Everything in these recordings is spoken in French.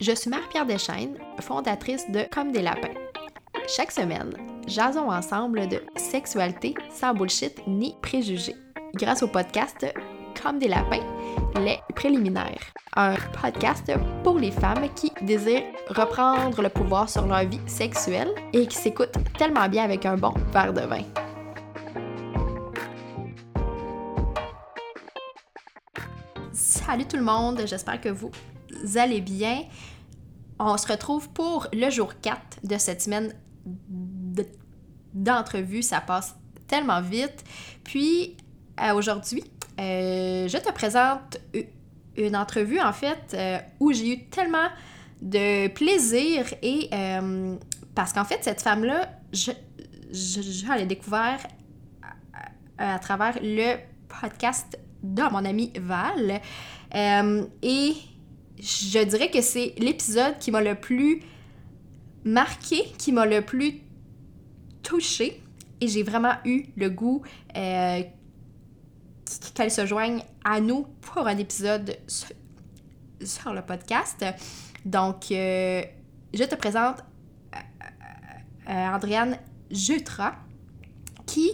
Je suis Marie-Pierre Deschaines, fondatrice de Comme des lapins. Chaque semaine, jasons ensemble de sexualité sans bullshit ni préjugés. Grâce au podcast Comme des lapins, les préliminaires. Un podcast pour les femmes qui désirent reprendre le pouvoir sur leur vie sexuelle et qui s'écoutent tellement bien avec un bon verre de vin. Salut tout le monde, j'espère que vous allez bien. On se retrouve pour le jour 4 de cette semaine d'entrevue. Ça passe tellement vite. Puis euh, aujourd'hui, euh, je te présente une entrevue en fait euh, où j'ai eu tellement de plaisir et parce qu'en fait cette femme-là, je, je, l'ai découvert à, à, travers le podcast de mon ami Val et je dirais que c'est l'épisode qui m'a le plus marqué, qui m'a le plus touché. Et j'ai vraiment eu le goût euh, qu'elle se joigne à nous pour un épisode sur, le podcast. Donc, euh, je te présente euh, Andréane Jutra qui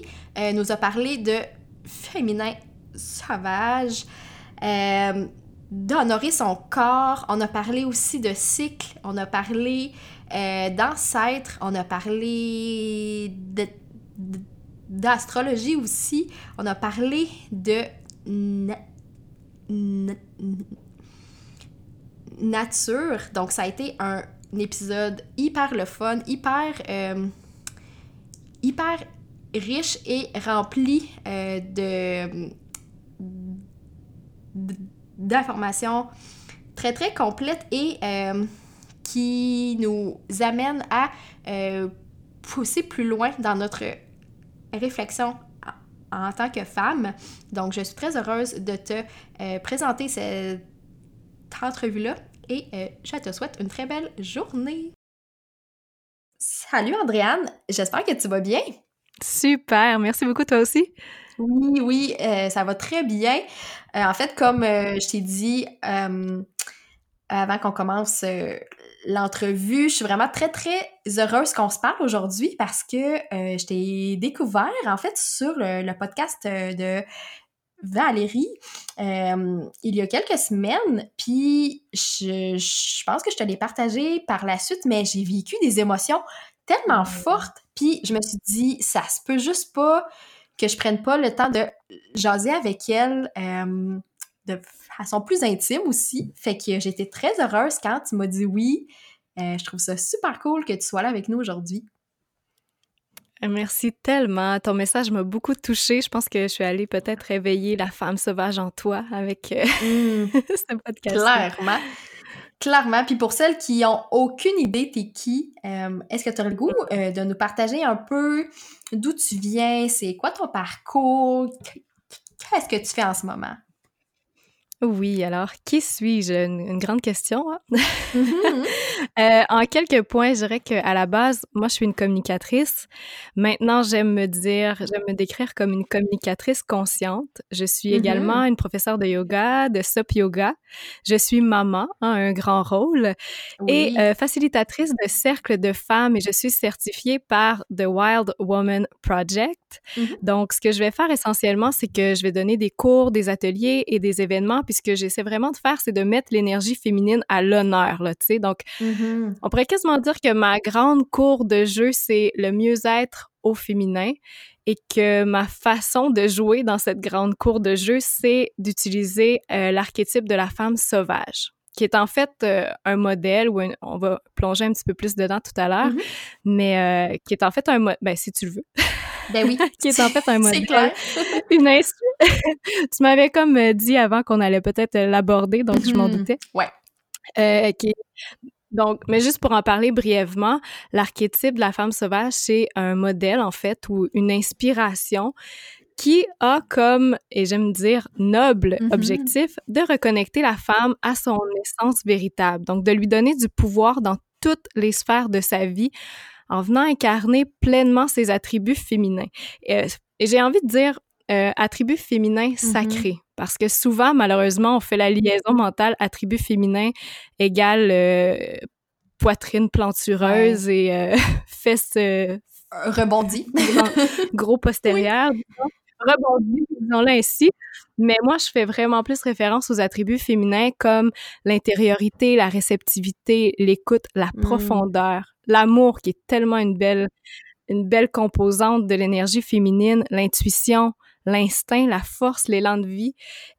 nous a parlé de féminin sauvage d'honorer son corps. On a parlé aussi de cycle, on a parlé euh, d'ancêtre, on a parlé d'astrologie aussi, on a parlé de nature. Donc ça a été un, épisode hyper le fun, hyper euh, hyper riche et rempli euh, de d'informations très, très complètes et euh, qui nous amènent à euh, pousser plus loin dans notre réflexion en, tant que femme. Donc, je suis très heureuse de te euh, présenter cette entrevue-là et je te souhaite une très belle journée. Salut Andréane, j'espère que tu vas bien. Super, merci beaucoup toi aussi. Oui, oui, euh, ça va très bien. Euh, en fait, comme euh, je t'ai dit avant qu'on commence l'entrevue, je suis vraiment très, très heureuse qu'on se parle aujourd'hui parce que je t'ai découvert, en fait, sur le, podcast de Valérie il y a quelques semaines, puis je, je pense que je te l'ai partagé par la suite, mais j'ai vécu des émotions tellement fortes, puis je me suis dit, ça se peut juste pas que je prenne pas le temps de jaser avec elle euh, de façon plus intime aussi. Fait que j'étais très heureuse quand tu m'as dit oui. Euh, je trouve ça super cool que tu sois là avec nous aujourd'hui. Merci tellement. Ton message m'a beaucoup touchée. Je pense que je suis allée peut-être réveiller la femme sauvage en toi avec euh, mmh. ce podcast. Clairement. Clairement. Puis pour celles qui ont aucune idée, t'es qui, euh, est-ce que tu le goût euh, de nous partager un peu d'où tu viens, c'est quoi ton parcours, qu'est-ce que tu fais en ce moment? Oui, alors, qui suis-je? Une, grande question. Hein? Mm-hmm. Euh, en quelques points, je dirais qu'à la base, moi, je suis une communicatrice. Maintenant, j'aime me dire, j'aime me décrire comme une communicatrice consciente. Je suis également mm-hmm. une professeure de yoga, de SUP yoga. Je suis maman, hein, un grand rôle, et euh, facilitatrice de cercles de femmes et je suis certifiée par The Wild Woman Project. Mm-hmm. Donc, ce que je vais faire essentiellement, c'est que je vais donner des cours, des ateliers et des événements puis ce que j'essaie vraiment de faire, c'est de mettre l'énergie féminine à l'honneur, là, tu sais. Donc, mm-hmm. on pourrait quasiment dire que ma grande cour de jeu, c'est le mieux-être au féminin et que ma façon de jouer dans cette grande cour de jeu, c'est d'utiliser euh, l'archétype de la femme sauvage qui est en fait euh, un modèle où on va plonger un petit peu plus dedans tout à l'heure, mm-hmm. mais euh, qui est en fait un modèle, ben si tu le veux. Ben oui. qui est en fait un modèle. Clair. une tu m'avais comme euh, dit avant qu'on allait peut-être l'aborder, donc je m'en mm-hmm. doutais. Ouais. Euh, donc, mais juste pour en parler brièvement, l'archétype de la femme sauvage, c'est un modèle, en fait, ou une inspiration qui a comme, et j'aime dire, noble mm-hmm. objectif de reconnecter la femme à son essence véritable. Donc, de lui donner du pouvoir dans toutes les sphères de sa vie en venant incarner pleinement ses attributs féminins. Et, euh, et j'ai envie de dire, euh, attribut féminin mm-hmm. sacré. Parce que souvent, malheureusement, on fait la liaison mentale attribut féminin égale euh, poitrine plantureuse et euh, fesses rebondi. gros postérieur. Rebondi, disons-le ainsi. Mais moi, je fais vraiment plus référence aux attributs féminins comme l'intériorité, la réceptivité, l'écoute, la mm. profondeur, l'amour qui est tellement une belle une belle composante de l'énergie féminine, l'intuition, l'instinct, la force, l'élan de vie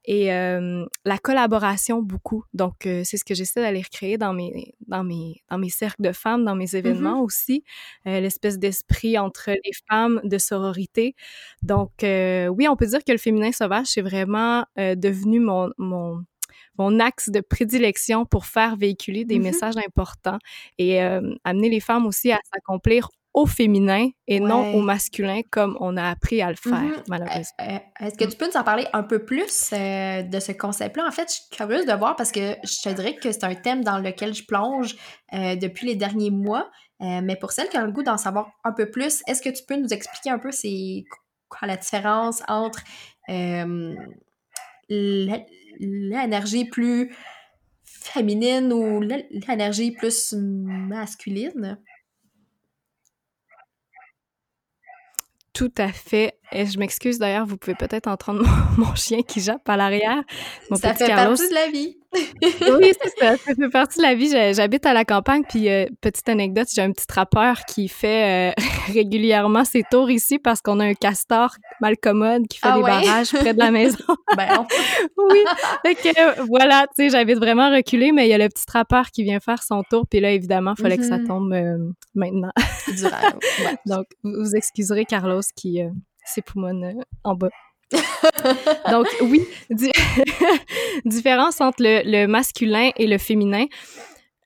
et euh, la collaboration beaucoup. Donc euh, c'est ce que j'essaie d'aller recréer dans mes dans mes dans mes cercles de femmes, dans mes mm-hmm. événements aussi, euh, l'espèce d'esprit entre les femmes de sororité. Donc oui, on peut dire que le féminin sauvage c'est vraiment devenu mon mon mon axe de prédilection pour faire véhiculer des mm-hmm. messages importants et amener les femmes aussi à s'accomplir au féminin et non au masculin comme on a appris à le faire, mm-hmm. malheureusement. Euh, euh, est-ce que tu peux nous en parler un peu plus euh, de ce concept-là? En fait, je suis curieuse de voir parce que je te dirais que c'est un thème dans lequel je plonge depuis les derniers mois. mais pour celles qui ont le goût d'en savoir un peu plus, est-ce que tu peux nous expliquer un peu c'est quoi la différence entre l'énergie plus féminine ou l'énergie plus masculine? Tout à fait. Et je m'excuse d'ailleurs, vous pouvez peut-être entendre mon, chien qui jappe à l'arrière. ça fait partie de la vie. Oui, c'est ça. Ça fait partie de la vie. J'habite à la campagne, puis euh, petite anecdote, j'ai un petit trappeur qui fait euh, régulièrement ses tours ici parce qu'on a un castor mal commode qui fait ah des barrages près de la maison. ben oui. Fait que euh, voilà, tu sais, j'habite vraiment reculé, mais il y a le petit trappeur qui vient faire son tour, puis là, évidemment, il fallait que ça mm-hmm. tombe maintenant. Donc, vous excuserez Carlos qui s'époumonne en bas. Donc oui, différence entre le, masculin et le féminin.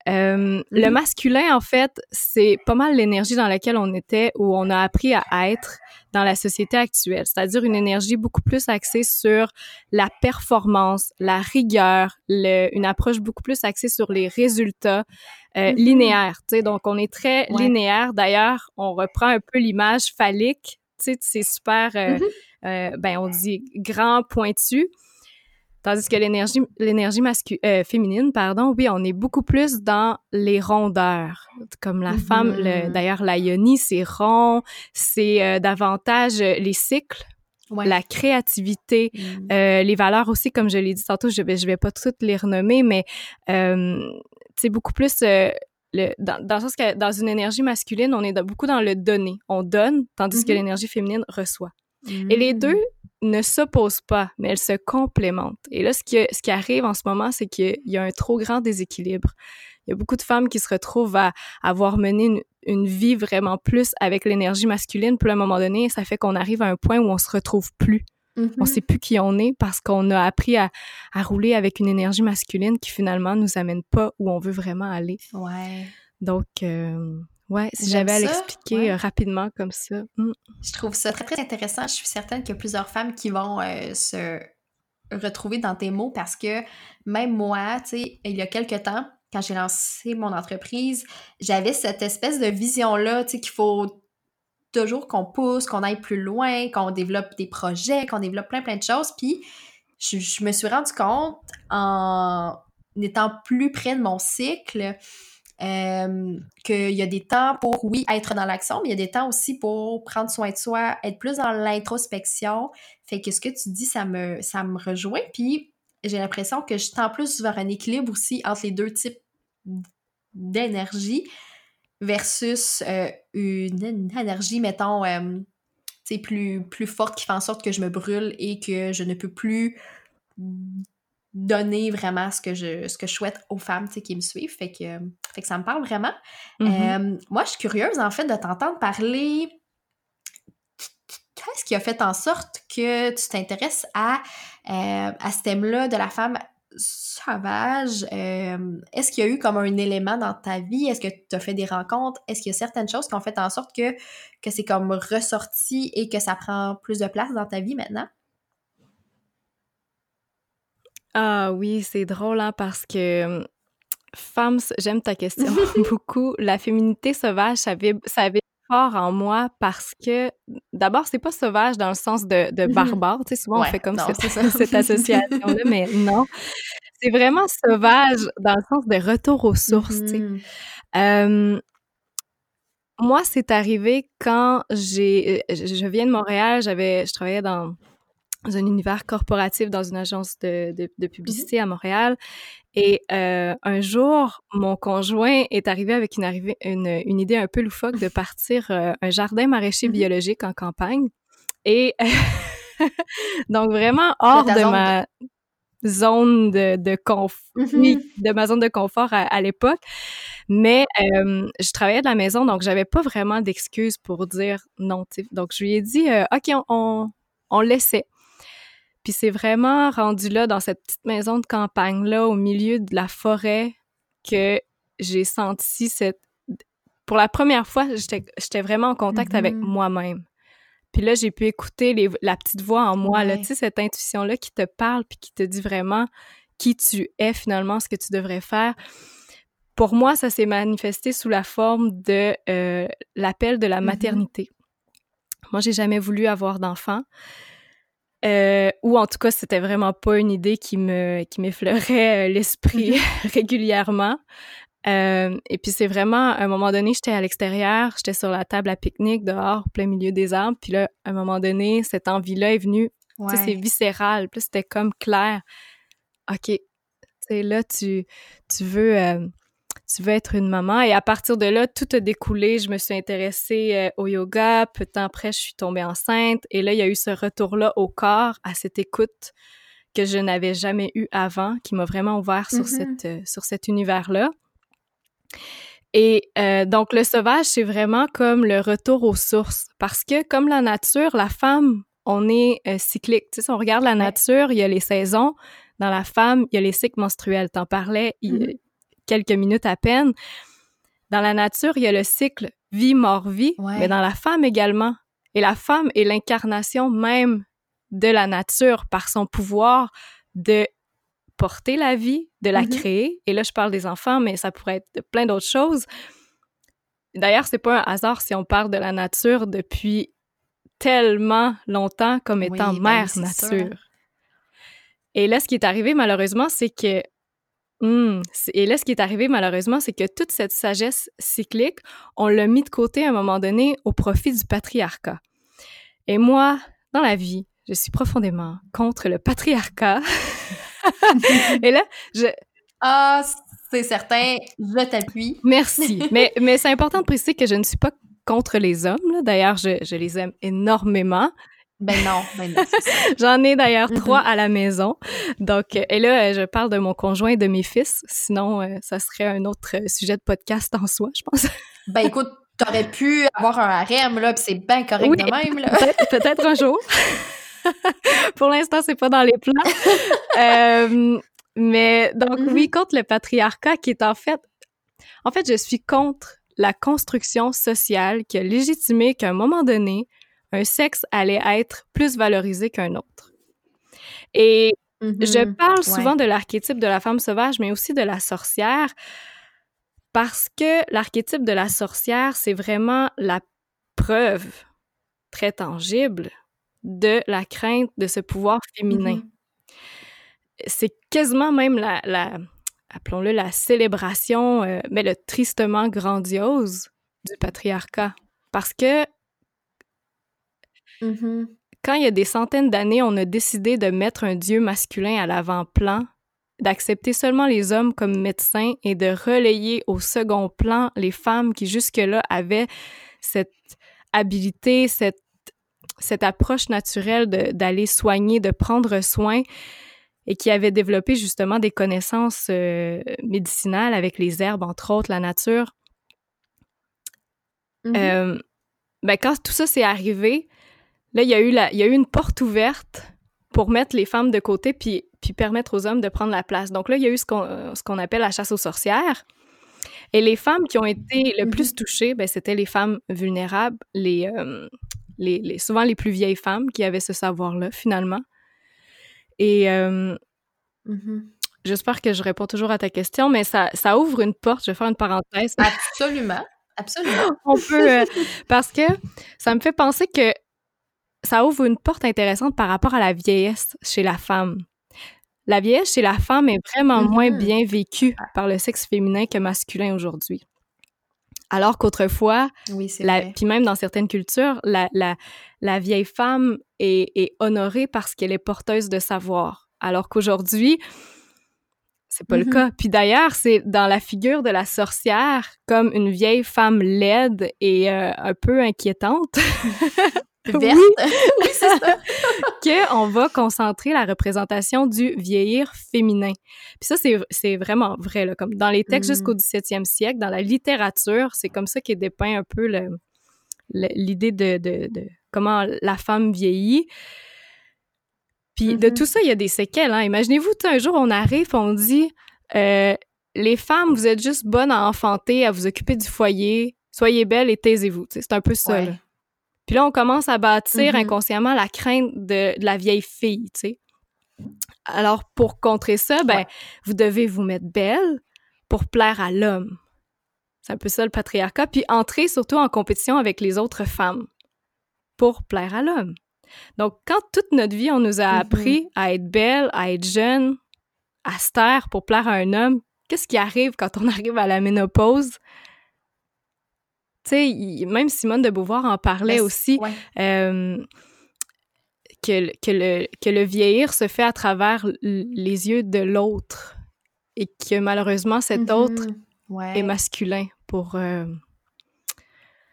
Euh, le mhm. masculin, en fait, c'est pas mal l'énergie dans laquelle on était, où on a appris à être dans la société actuelle, c'est-à-dire une énergie beaucoup plus axée sur la performance, la rigueur, une approche beaucoup plus axée sur les résultats euh, mhm. linéaires. Donc, on est très linéaire. D'ailleurs, on reprend un peu l'image phallique c'est super, euh, euh, ben on dit grand, pointu. Tandis que l'énergie, l'énergie euh, féminine, pardon, oui, on est beaucoup plus dans les rondeurs. Comme la femme, mm-hmm. d'ailleurs, la yoni, c'est rond, c'est davantage les cycles, la créativité, mm. les valeurs aussi, comme je l'ai dit tantôt, je vais, je vais pas toutes les renommer, mais c'est beaucoup plus dans, dans, le sens que dans une énergie masculine, on est beaucoup dans le donner. On donne, tandis que mm-hmm. l'énergie féminine reçoit. Et les deux mm. ne s'opposent pas, mais elles se complémentent. Et là, ce qui, ce qui arrive en ce moment, c'est qu'il y a un trop grand déséquilibre. Il y a beaucoup de femmes qui se retrouvent à avoir mené une, une vie vraiment plus avec l'énergie masculine, puis à un moment donné, ça fait qu'on arrive à un point où on se retrouve plus. On mm-hmm. sait plus qui on est parce qu'on a appris à, à, rouler avec une énergie masculine qui finalement nous amène pas où on veut vraiment aller. Ouais. Donc, euh, ouais, si j'avais à l'expliquer euh, rapidement comme ça. Hmm. Je trouve ça très, très intéressant. Je suis certaine qu'il y a plusieurs femmes qui vont euh, se retrouver dans tes mots parce que même moi, tu sais, il y a quelques temps, quand j'ai lancé mon entreprise, j'avais cette espèce de vision-là, tu sais, qu'il faut toujours qu'on pousse, qu'on aille plus loin, qu'on développe des projets, qu'on développe plein, plein de choses. Puis, je, me suis rendu compte en étant plus près de mon cycle euh, qu'il y a des temps pour, oui, être dans l'action, mais il y a des temps aussi pour prendre soin de soi, être plus dans l'introspection. Fait que ce que tu dis, ça me, ça me rejoint. Puis, j'ai l'impression que je tends plus vers un équilibre aussi entre les deux types d'énergie versus euh, une, énergie, mettons, euh, plus, plus forte qui fait en sorte que je me brûle et que je ne peux plus donner vraiment ce que je, ce que je souhaite aux femmes qui me suivent. Fait que, fait que ça me parle vraiment. Mm-hmm. Euh, moi, je suis curieuse, en fait, de t'entendre parler. Qu'est-ce qui a fait en sorte que tu t'intéresses à, à ce thème-là de la femme sauvage, euh, est-ce qu'il y a eu comme un élément dans ta vie? Est-ce que tu as fait des rencontres? Est-ce qu'il y a certaines choses qui ont fait en sorte que, que c'est comme ressorti et que ça prend plus de place dans ta vie maintenant? Ah oui, c'est drôle hein, parce que hum, femme, j'aime ta question beaucoup. La féminité sauvage, ça, ça avait fort en moi parce que d'abord c'est pas sauvage dans le sens de, de mmh barbare tu sais souvent on fait comme cette, cette association là mais non. C'est vraiment sauvage dans le sens de retour aux sources tu sais. mmh moi c'est arrivé quand j'ai euh, je viens de Montréal j'avais je travaillais dans un univers corporatif dans une agence de, de, de publicité à Montréal. Et euh, un jour, mon conjoint est arrivé avec une, arrivée, une, une idée un peu loufoque de partir euh, un jardin maraîcher mmh biologique en campagne. Et donc vraiment hors de, ma zone de, de confort, mmh de ma zone de confort à, l'époque. Mais euh, je travaillais de la maison, donc j'avais pas vraiment d'excuses pour dire non. Donc je lui ai dit, ok, on, on, on laissait. Puis c'est vraiment rendu là, dans cette petite maison de campagne-là, au milieu de la forêt, que j'ai senti cette... Pour la première fois, j'étais vraiment en contact avec mm-hmm. moi-même. Puis là, j'ai pu écouter les, la petite voix en moi, là, tu sais, cette intuition-là qui te parle puis qui te dit vraiment qui tu es finalement, ce que tu devrais faire. Pour moi, ça s'est manifesté sous la forme de euh, l'appel de la mm-hmm. maternité. Moi, j'ai jamais voulu avoir d'enfant. Euh, ou en tout cas, c'était vraiment pas une idée qui me qui m'effleurait euh, l'esprit mhm. régulièrement. Euh, et puis c'est vraiment, à un moment donné, j'étais à l'extérieur, j'étais sur la table à pique-nique dehors, plein milieu des arbres. Puis là, à un moment donné, cette envie-là est venue. Tu sais, c'est viscéral. Puis c'était comme clair. OK, c'est là, tu, tu veux tu veux être une maman. Et à partir de là, tout a découlé. Je me suis intéressée euh, au yoga. Peu de temps après, je suis tombée enceinte. Et là, il y a eu ce retour-là au corps, à cette écoute que je n'avais jamais eu avant, qui m'a vraiment ouvert sur, mm-hmm. cette, euh, sur cet univers-là. Et euh, donc, le sauvage, c'est vraiment comme le retour aux sources. Parce que, comme la nature, la femme, on est cyclique. Tu sais, si on regarde la nature, il y a les saisons. Dans la femme, il y a les cycles menstruels. T'en parlais, quelques minutes à peine. Dans la nature, il y a le cycle vie-mort-vie, mais dans la femme également. Et la femme est l'incarnation même de la nature par son pouvoir de porter la vie, de la mm-hmm. créer. Et là, je parle des enfants, mais ça pourrait être plein d'autres choses. D'ailleurs, c'est pas un hasard si on parle de la nature depuis tellement longtemps comme étant ben mère nature. Et là, ce qui est arrivé, malheureusement, c'est que Mmh. Et là, ce qui est arrivé malheureusement, c'est que toute cette sagesse cyclique, on l'a mis de côté à un moment donné au profit du patriarcat. Et moi, dans la vie, je suis profondément contre le patriarcat. et là, je... Ah, c'est certain, je t'appuie. Merci. mais mais c'est important de préciser que je ne suis pas contre les hommes. D'ailleurs, je, je les aime énormément. Ben non, ben non. J'en ai d'ailleurs mm-hmm. trois à la maison. Donc, euh, et là, euh, je parle de mon conjoint et de mes fils. Sinon, euh, ça serait un autre sujet de podcast en soi, je pense. ben écoute, t'aurais pu avoir un harem, là, puis c'est bien correct de même, là. Peut-être un jour. Pour l'instant, c'est pas dans les plans. mais donc, oui, mm-hmm. contre le patriarcat, qui est en fait... En fait, je suis contre la construction sociale qui a légitimé qu'à un moment donné, un sexe allait être plus valorisé qu'un autre. Et je mm-hmm. parle souvent de l'archétype de la femme sauvage, mais aussi de la sorcière, parce que l'archétype de la sorcière, c'est vraiment la preuve très tangible de la crainte de ce pouvoir féminin. Mm-hmm. C'est quasiment même la, appelons-le la célébration, euh, mais le tristement grandiose du patriarcat. Parce que Mm-hmm. Quand il y a des centaines d'années, on a décidé de mettre un dieu masculin à l'avant-plan, d'accepter seulement les hommes comme médecins et de relayer au second plan les femmes qui jusque-là avaient cette habilité, cette, cette approche naturelle d'aller soigner, de prendre soin et qui avaient développé justement des connaissances euh, médicinales avec les herbes, entre autres, la nature. Mm-hmm. Euh, ben, quand tout ça s'est arrivé, Là, il y a eu, la, il y a eu une porte ouverte pour mettre les femmes de côté puis, puis permettre aux hommes de prendre la place. Donc là, il y a eu ce qu'on, ce qu'on appelle la chasse aux sorcières. Et les femmes qui ont été le plus mm-hmm. touchées, ben, c'était les femmes vulnérables, les, euh, les, les, souvent les plus vieilles femmes qui avaient ce savoir-là, finalement. Et euh, mm-hmm. j'espère que je réponds toujours à ta question, mais ça, ça ouvre une porte. Je vais faire une parenthèse. Absolument. absolument. On peut, euh, parce que ça me fait penser que ça ouvre une porte intéressante par rapport à la vieillesse chez la femme. La vieillesse chez la femme est vraiment moins Mhm. bien vécue par le sexe féminin que masculin aujourd'hui. Alors qu'autrefois, Oui, puis même dans certaines cultures, la, la, la vieille femme est, est honorée parce qu'elle est porteuse de savoir. Alors qu'aujourd'hui, c'est pas le Mhm. cas. Puis d'ailleurs, c'est dans la figure de la sorcière comme une vieille femme laide et euh, un peu inquiétante Verte. Oui. oui, c'est ça. qu'on va concentrer la représentation du vieillir féminin. Puis ça, c'est, vraiment vrai. Là, comme dans les textes Mm. jusqu'au 17e siècle, dans la littérature, c'est comme ça qu'est dépeint un peu l'idée de, de, de comment la femme vieillit. Puis de Mhm. tout ça, il y a des séquelles. Hein. Imaginez-vous, un jour, on arrive, on dit euh, Les femmes, vous êtes juste bonnes à enfanter, à vous occuper du foyer. Soyez belles et taisez-vous. C'est un peu ça. Ouais. Puis là, on commence à bâtir Mhm. inconsciemment la crainte de, de la vieille fille, tu sais. Alors, pour contrer ça, ben, Ouais. vous devez vous mettre belle pour plaire à l'homme. C'est un peu ça le patriarcat. Puis entrer surtout en compétition avec les autres femmes pour plaire à l'homme. Donc, quand toute notre vie, on nous a Mhm. appris à être belle, à être jeune, à se taire pour plaire à un homme, qu'est-ce qui arrive quand on arrive à la ménopause? Sais, même Simone de Beauvoir en parlait aussi, ouais. euh, que, que, le, que le vieillir se fait à travers les yeux de l'autre et que malheureusement cet autre Mhm. Ouais. est masculin pour, euh,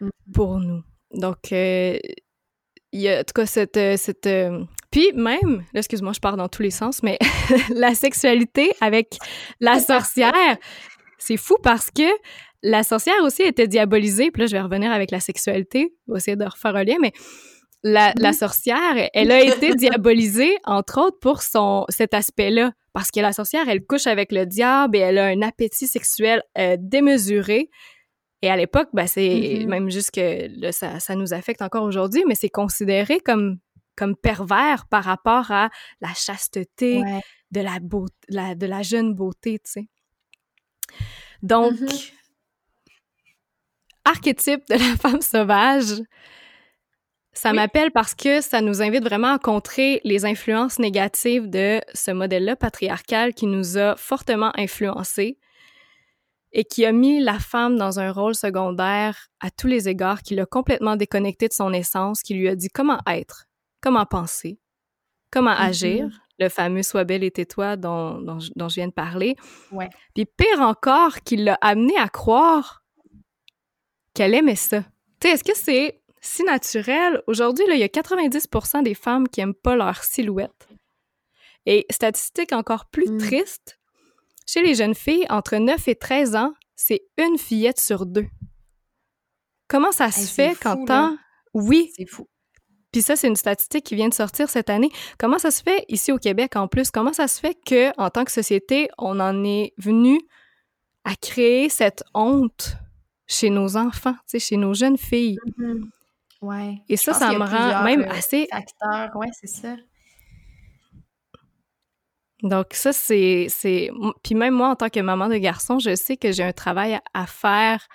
Mhm. pour nous. Donc, euh, il y a en tout cas cette... cette euh, puis même, là, excuse-moi, je pars dans tous les sens, mais la sexualité avec la sorcière, c'est fou parce que la sorcière aussi était diabolisée. Puis là, je vais revenir avec la sexualité, je vais essayer de refaire un lien, mais la, la Mhm. sorcière, elle a été diabolisée, entre autres, pour son, cet aspect-là. Parce que la sorcière, elle couche avec le diable et elle a un appétit sexuel euh, démesuré. Et à l'époque, ben, c'est Mhm. même juste que là, ça, ça nous affecte encore aujourd'hui, mais c'est considéré comme, comme pervers par rapport à la chasteté, Ouais. de, la beau, la, de la jeune beauté, tu sais. Donc, Mhm. Archétype de la femme sauvage, ça Oui. m'appelle parce que ça nous invite vraiment à contrer les influences négatives de ce modèle-là patriarcal qui nous a fortement influencés et qui a mis la femme dans un rôle secondaire à tous les égards, qui l'a complètement déconnecté de son essence, qui lui a dit comment être, comment penser, comment Mhm. agir, le fameux Sois belle et tais-toi dont, dont, je- dont je viens de parler. Ouais. Puis pire encore, qui l'a amené à croire qu'elle aimait ça. Tu sais, est-ce que c'est si naturel? Aujourd'hui, il y a 90% des femmes qui aiment pas leur silhouette. Et statistique encore plus Mm. triste, chez les jeunes filles, entre 9 et 13 ans, c'est une fillette sur deux. Comment ça se Hey, fait qu'en temps... Oui, C'est fou. puis ça, c'est une statistique qui vient de sortir cette année. Comment ça se fait ici au Québec en plus? Comment ça se fait que en tant que société, on en est venu à créer cette honte chez nos enfants, tu sais, chez nos jeunes filles? Mhm. Ouais. Et ça, ça me rend même euh, assez... Facteurs, ouais, c'est ça. Donc ça, c'est... c'est... Puis même moi, en tant que maman de garçon, je sais que j'ai un travail à- faire,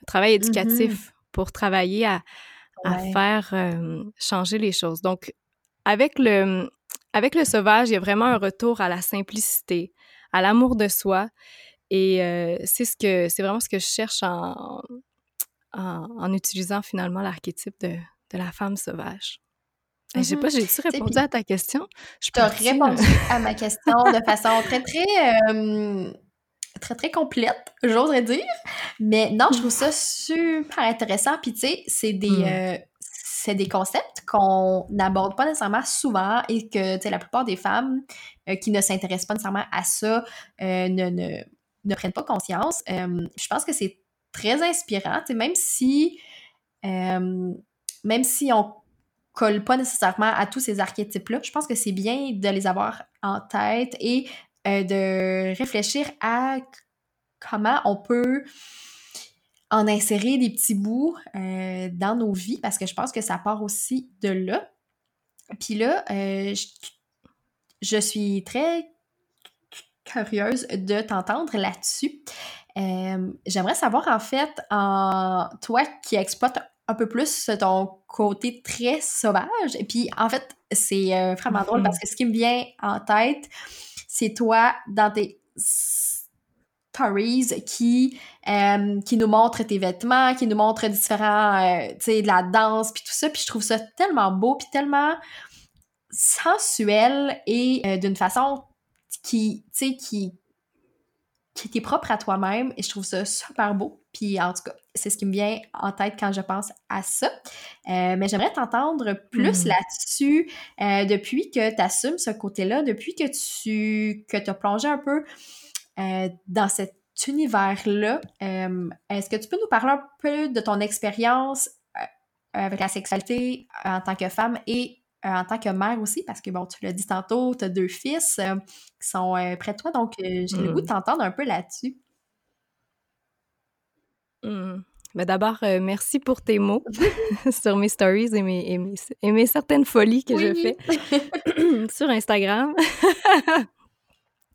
un travail éducatif pour travailler à, à Ouais. faire euh, changer les choses. Donc, avec le, avec le sauvage, il y a vraiment un retour à la simplicité, à l'amour de soi. Et euh, c'est ce que c'est vraiment ce que je cherche en, en, en utilisant finalement l'archétype de, de la femme sauvage. Je sais pas, j'ai-tu répondu à ta question? Je suis Tu as partie, là. répondu à ma question de façon très, très, euh, très, très complète, j'oserais dire. Mais non, je trouve ça super intéressant. Puis, tu sais, c'est des, Mm. euh, c'est des concepts qu'on n'aborde pas nécessairement souvent et que, tu sais, la plupart des femmes euh, qui ne s'intéressent pas nécessairement à ça euh, ne, ne, ne prennent pas conscience. Je pense que c'est très inspirant, même si, même si on colle pas nécessairement à tous ces archétypes-là. Je pense que c'est bien de les avoir en tête et de réfléchir à comment on peut en insérer des petits bouts dans nos vies, parce que je pense que ça part aussi de là. Puis là, je, je suis très curieuse de t'entendre là-dessus. j'aimerais savoir en fait, en toi qui exploites un peu plus ton côté très sauvage, et puis en fait, c'est euh, vraiment drôle parce que ce qui me vient en tête, c'est toi dans tes stories qui, qui nous montrent tes vêtements, qui nous montrent différents, euh, tu sais, de la danse, puis tout ça, puis je trouve ça tellement beau, puis tellement sensuel et euh, d'une façon qui, tu sais, qui, qui était propre à toi-même et je trouve ça super beau. Puis en tout cas, c'est ce qui me vient en tête quand je pense à ça. Euh, mais j'aimerais t'entendre plus hmm. là-dessus euh, depuis que tu assumes ce côté-là, depuis que tu que as plongé un peu euh, dans cet univers-là. Est-ce que tu peux nous parler un peu de ton expérience avec la sexualité en tant que femme et euh, en tant que mère aussi, parce que bon, tu l'as dit tantôt, tu as deux fils euh, qui sont euh, près de toi, donc j'ai le goût de mmh. t'entendre un peu là-dessus. Mmh. Ben d'abord, merci pour tes mots sur mes stories et mes, et mes, certaines folies que je fais sur Instagram.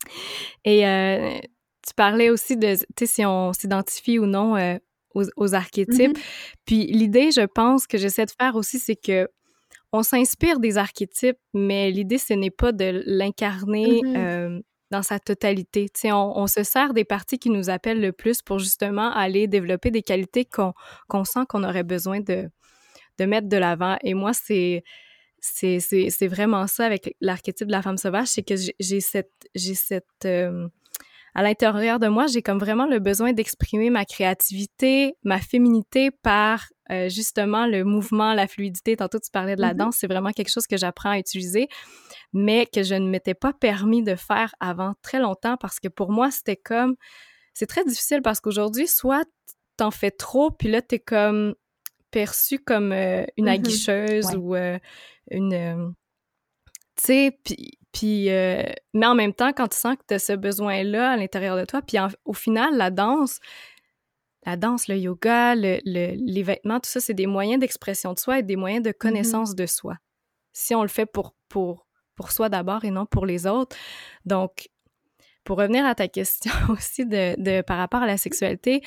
et tu parlais aussi de, tu sais, si on s'identifie ou non aux, archétypes. Mmh Puis l'idée, je pense, que j'essaie de faire aussi, c'est que on s'inspire des archétypes, mais l'idée, ce n'est pas de l'incarner mm-hmm. euh, dans sa totalité. On, on, se sert des parties qui nous appellent le plus pour justement aller développer des qualités qu'on sent qu'on aurait besoin de, de mettre de l'avant. Et moi, c'est c'est vraiment ça avec l'archétype de la femme sauvage, c'est que j'ai cette, j'ai cette euh, à l'intérieur de moi, j'ai comme vraiment le besoin d'exprimer ma créativité, ma féminité par euh, justement le mouvement, la fluidité. Tantôt, tu parlais de la mm-hmm. danse, c'est vraiment quelque chose que j'apprends à utiliser, mais que je ne m'étais pas permis de faire avant très longtemps parce que pour moi, c'était comme. C'est très difficile parce qu'aujourd'hui, soit t'en fais trop, puis là, t'es comme perçue comme euh, une mm-hmm. aguicheuse ou euh, une. tu sais, puis puis, euh, mais en même temps, quand tu sens que tu as ce besoin-là à l'intérieur de toi, puis au final, la danse, la danse, le yoga, les vêtements, tout ça, c'est des moyens d'expression de soi et des moyens de mm-hmm. connaissance de soi. Si on le fait pour, pour, pour soi d'abord et non pour les autres. Donc, pour revenir à ta question aussi de, de, par rapport à la sexualité,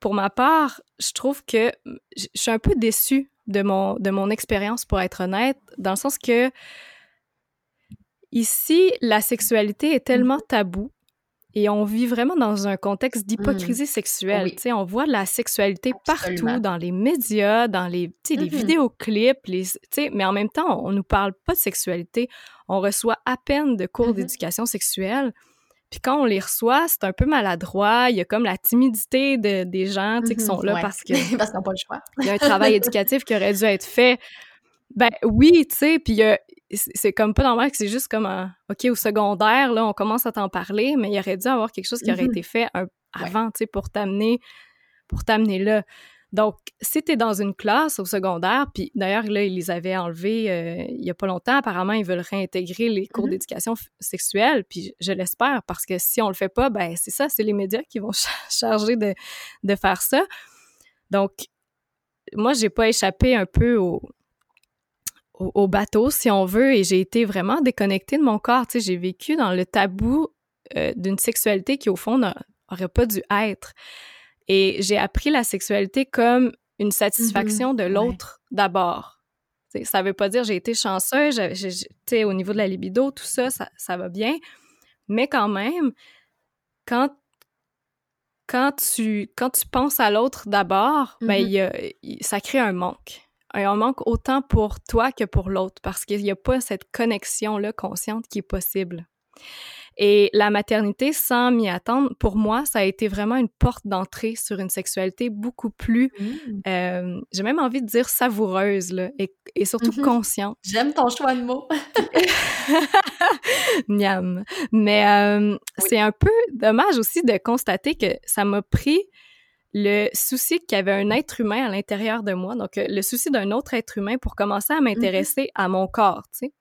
pour ma part, je trouve que je suis un peu déçue de mon, de mon expérience, pour être honnête, dans le sens que Ici, la sexualité est tellement mhm. tabou et on vit vraiment dans un contexte d'hypocrisie mhm. sexuelle. sais, On voit la sexualité partout, dans les médias, dans les, les mhm. vidéoclips, les, mais en même temps, on ne nous parle pas de sexualité. On reçoit à peine de cours d'éducation sexuelle. Puis quand on les reçoit, c'est un peu maladroit. Il y a comme la timidité de, des gens qui sont là parce que parce qu'ils n'ont pas le choix. il y a un travail éducatif qui aurait dû être fait. Ben oui, tu sais, puis il y a, c'est comme pas normal que c'est juste comme un, OK, au secondaire, là, on commence à t'en parler, mais il aurait dû avoir quelque chose qui aurait mm-hmm. été fait avant, tu sais, pour t'amener pour t'amener là. Donc, si tu es dans une classe au secondaire, puis d'ailleurs, là, ils les avaient enlevés euh, il y a pas longtemps, apparemment, ils veulent réintégrer les cours mm-hmm. d'éducation sexuelle, puis je l'espère, parce que si on le fait pas, ben c'est ça, c'est les médias qui vont charger de, de faire ça. Donc, moi, j'ai pas échappé un peu au, au, bateau, si on veut, et j'ai été vraiment déconnectée de mon corps. Tu sais, j'ai vécu dans le tabou euh, d'une sexualité qui, au fond, n'aurait pas dû être. Et j'ai appris la sexualité comme une satisfaction mm-hmm. de l'autre d'abord. Ça veut pas dire j'ai été chanceuse, tu sais, au niveau de la libido, tout ça, ça, va bien. Mais quand même, quand quand tu, quand tu penses à l'autre d'abord, ben, mm-hmm. ça crée un manque un manque autant pour toi que pour l'autre parce qu'il n'y a pas cette connexion-là consciente qui est possible. Et la maternité, sans m'y attendre, pour moi, ça a été vraiment une porte d'entrée sur une sexualité beaucoup plus, mmh. euh, j'ai même envie de dire savoureuse, là, et, surtout mmh consciente. J'aime ton choix de mots. Miam. Mais euh, c'est un peu dommage aussi de constater que ça m'a pris le souci qu'il y avait un être humain à l'intérieur de moi, donc euh, le souci d'un autre être humain pour commencer à mm-hmm. m'intéresser à mon corps, tu sais.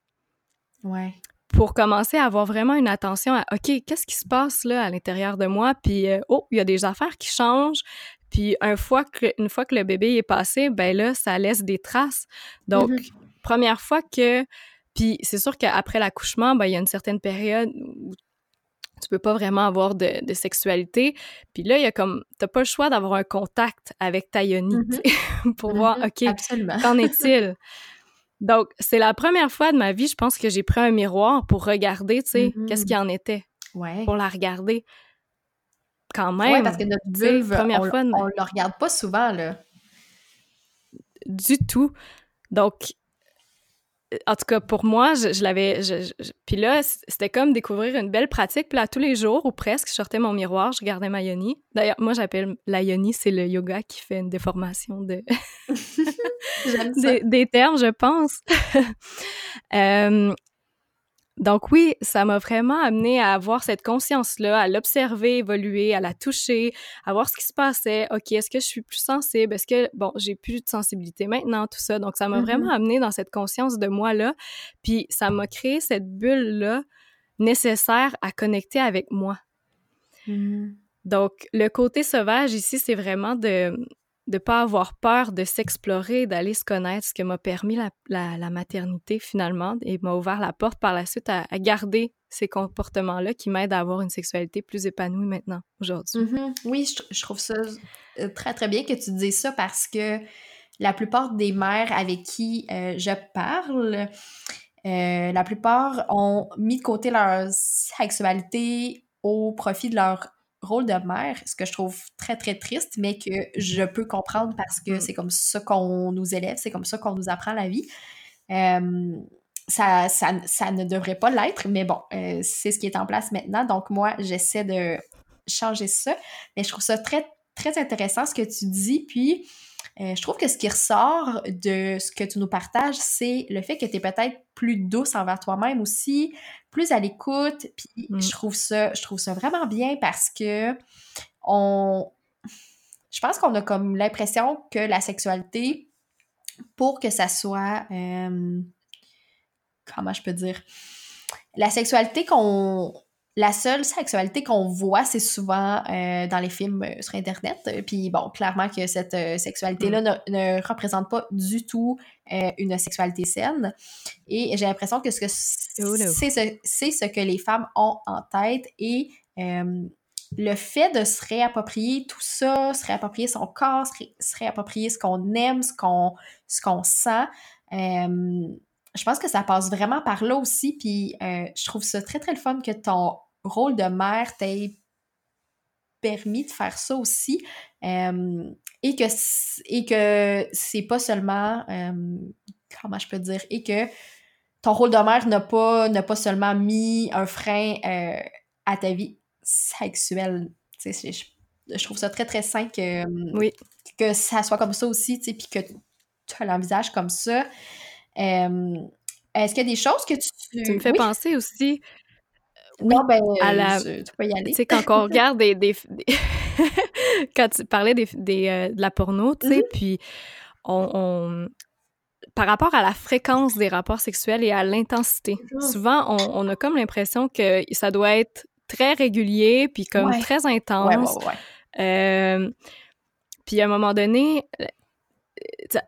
Ouais. Pour commencer à avoir vraiment une attention à, OK, qu'est-ce qui se passe là à l'intérieur de moi? Puis, euh, oh, il y a des affaires qui changent. Puis, une fois que, une fois que le bébé est passé, ben là, ça laisse des traces. Donc, mm-hmm. première fois que. Puis, c'est sûr qu'après l'accouchement, ben, il y a une certaine période où tu peux pas vraiment avoir de, de sexualité. Puis là, il y a comme, t'as pas le choix d'avoir un contact avec ta yoni mm-hmm. pour voir, mm-hmm. OK, qu'en est-il? Donc, c'est la première fois de ma vie, je pense, que j'ai pris un miroir pour regarder, tu sais, qu'est-ce qu'il y en était. Ouais. Pour la regarder. Quand même. Oui, parce que notre vulve, première on, fois, on le regarde pas souvent, là. Du tout. Donc, en tout cas, pour moi, je, l'avais. puis là, c'était comme découvrir une belle pratique. Puis là, tous les jours, ou presque, je sortais mon miroir, je regardais ma yoni. D'ailleurs, moi, j'appelle la yoni, c'est le yoga qui fait une déformation de... des, des, termes, je pense. euh, donc oui, ça m'a vraiment amené à avoir cette conscience-là, à l'observer, évoluer, à la toucher, à voir ce qui se passait. OK, est-ce que je suis plus sensible? Est-ce que, bon, j'ai plus de sensibilité maintenant, tout ça? Donc ça m'a vraiment mm-hmm. amené dans cette conscience de moi-là. Puis ça m'a créé cette bulle-là nécessaire à connecter avec moi. Mm. Donc le côté sauvage ici, c'est vraiment de de pas avoir peur de s'explorer, d'aller se connaître, ce que m'a permis la, maternité finalement et m'a ouvert la porte par la suite à, garder ces comportements-là qui m'aident à avoir une sexualité plus épanouie maintenant, aujourd'hui. Mm-hmm. Oui, je, trouve ça euh, très très bien que tu dises ça parce que la plupart des mères avec qui euh, je parle, euh, la plupart ont mis de côté leur sexualité au profit de leur rôle de mère, ce que je trouve très, très triste, mais que je peux comprendre parce que mm. c'est comme ça qu'on nous élève, c'est comme ça qu'on nous apprend la vie. Euh, ça, ça, ça, ne devrait pas l'être, mais bon, euh, c'est ce qui est en place maintenant. Donc, moi, j'essaie de changer ça. Mais je trouve ça très, très intéressant ce que tu dis. Puis, euh, je trouve que ce qui ressort de ce que tu nous partages, c'est le fait que tu es peut-être plus douce envers toi-même aussi, plus à l'écoute. Puis mm. je trouve ça, je trouve ça vraiment bien parce que on, je pense qu'on a comme l'impression que la sexualité, pour que ça soit, euh, comment je peux dire, la sexualité qu'on la seule sexualité qu'on voit, c'est souvent euh, dans les films euh, sur Internet. Puis bon, clairement que cette euh, sexualité-là mm. ne, représente pas du tout une sexualité saine. Et j'ai l'impression que, ce oh, c'est ce, ce, que les femmes ont en tête. Et le fait de se réapproprier tout ça, se réapproprier son corps, se, réapproprier ce qu'on aime, ce qu'on ce qu'on sent, je pense que ça passe vraiment par là aussi. Puis euh, je trouve ça très, très le fun que ton rôle de mère t'ait permis de faire ça aussi. Euh, et que et que c'est pas seulement euh, comment je peux dire et que ton rôle de mère n'a pas n'a pas seulement mis un frein à ta vie sexuelle. Je, je, trouve ça très très sain que, oui. que ça soit comme ça aussi, puis que tu l'envisages comme ça. Est-ce qu'il y a des choses que tu... Tu me fais penser aussi... Oui, non, ben, à la... tu peux y aller. Tu sais, quand on regarde des... des, quand tu parlais des, des euh, de la porno, tu sais, mm-hmm. puis on, Par rapport à la fréquence des rapports sexuels et à l'intensité, mm-hmm. souvent, on, on, a comme l'impression que ça doit être très régulier, puis comme très intense. Euh, puis à un moment donné,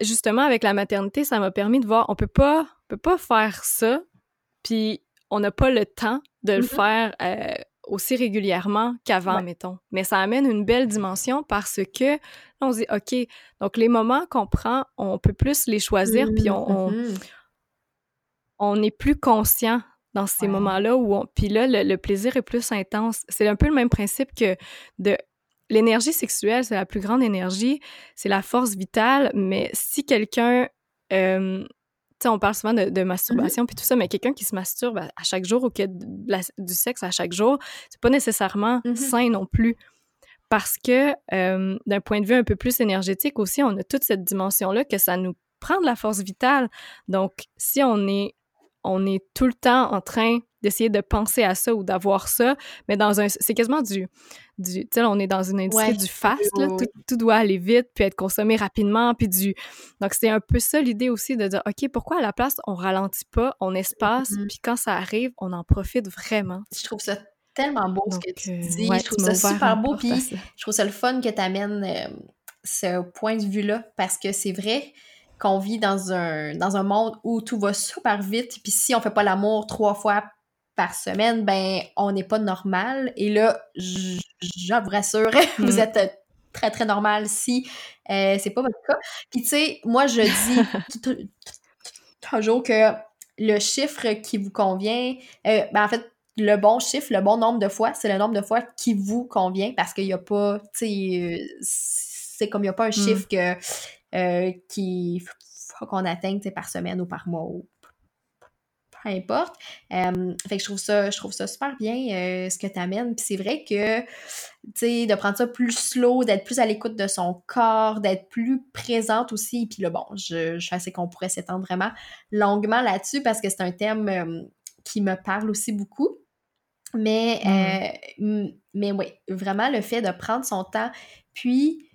justement, avec la maternité, ça m'a permis de voir, on peut pas, peut pas faire ça, puis on n'a pas le temps de le mm-hmm. faire euh, aussi régulièrement qu'avant, mettons. Mais ça amène une belle dimension parce que on se dit, OK, donc les moments qu'on prend, on peut plus les choisir, puis on, mm-hmm. on, est plus conscient dans ces moments-là où on... Puis là, le, plaisir est plus intense. C'est un peu le même principe que de l'énergie sexuelle, c'est la plus grande énergie, c'est la force vitale, mais si quelqu'un, euh, tu sais, on parle souvent de, masturbation puis tout ça, mais quelqu'un qui se masturbe à, chaque jour ou qui a du sexe à chaque jour, c'est pas nécessairement mm-hmm. sain non plus. Parce que euh, d'un point de vue un peu plus énergétique aussi, on a toute cette dimension-là que ça nous prend de la force vitale. Donc, si on est on est tout le temps en train d'essayer de penser à ça ou d'avoir ça, mais dans un... C'est quasiment du... du tu sais, on est dans une industrie du fast, là, tout, doit aller vite, puis être consommé rapidement, puis du... Donc, c'est un peu ça l'idée aussi de dire, OK, pourquoi à la place, on ralentit pas, on espace, mm-hmm. puis quand ça arrive, on en profite vraiment. Je trouve ça tellement beau ce que tu euh, dis, je trouve ça super beau, puis je trouve ça le fun que tu amènes euh, ce point de vue-là, parce que c'est vrai qu'on vit dans un, dans un monde où tout va super vite, puis si on fait pas l'amour trois fois par semaine, ben, on n'est pas normal. Et là, je, vous rassure, vous mm. êtes très, très normal si euh, c'est pas votre cas. Puis, tu sais, moi, je dis toujours que le chiffre qui vous convient, euh, ben, en fait, le bon chiffre, le bon nombre de fois, c'est le nombre de fois qui vous convient parce qu'il n'y a pas, tu sais, euh, c'est comme il n'y a pas un mm. chiffre que, euh, qui faut qu'on atteigne par semaine ou par mois ou peu importe. Euh, fait que je trouve ça, je trouve ça super bien ce que tu amènes. Puis c'est vrai que, tu sais, de prendre ça plus slow, d'être plus à l'écoute de son corps, d'être plus présente aussi. Puis là, bon, je, je sais qu'on pourrait s'étendre vraiment longuement là-dessus parce que c'est un thème qui me parle aussi beaucoup. Mais, mmh. mais oui, vraiment le fait de prendre son temps, puis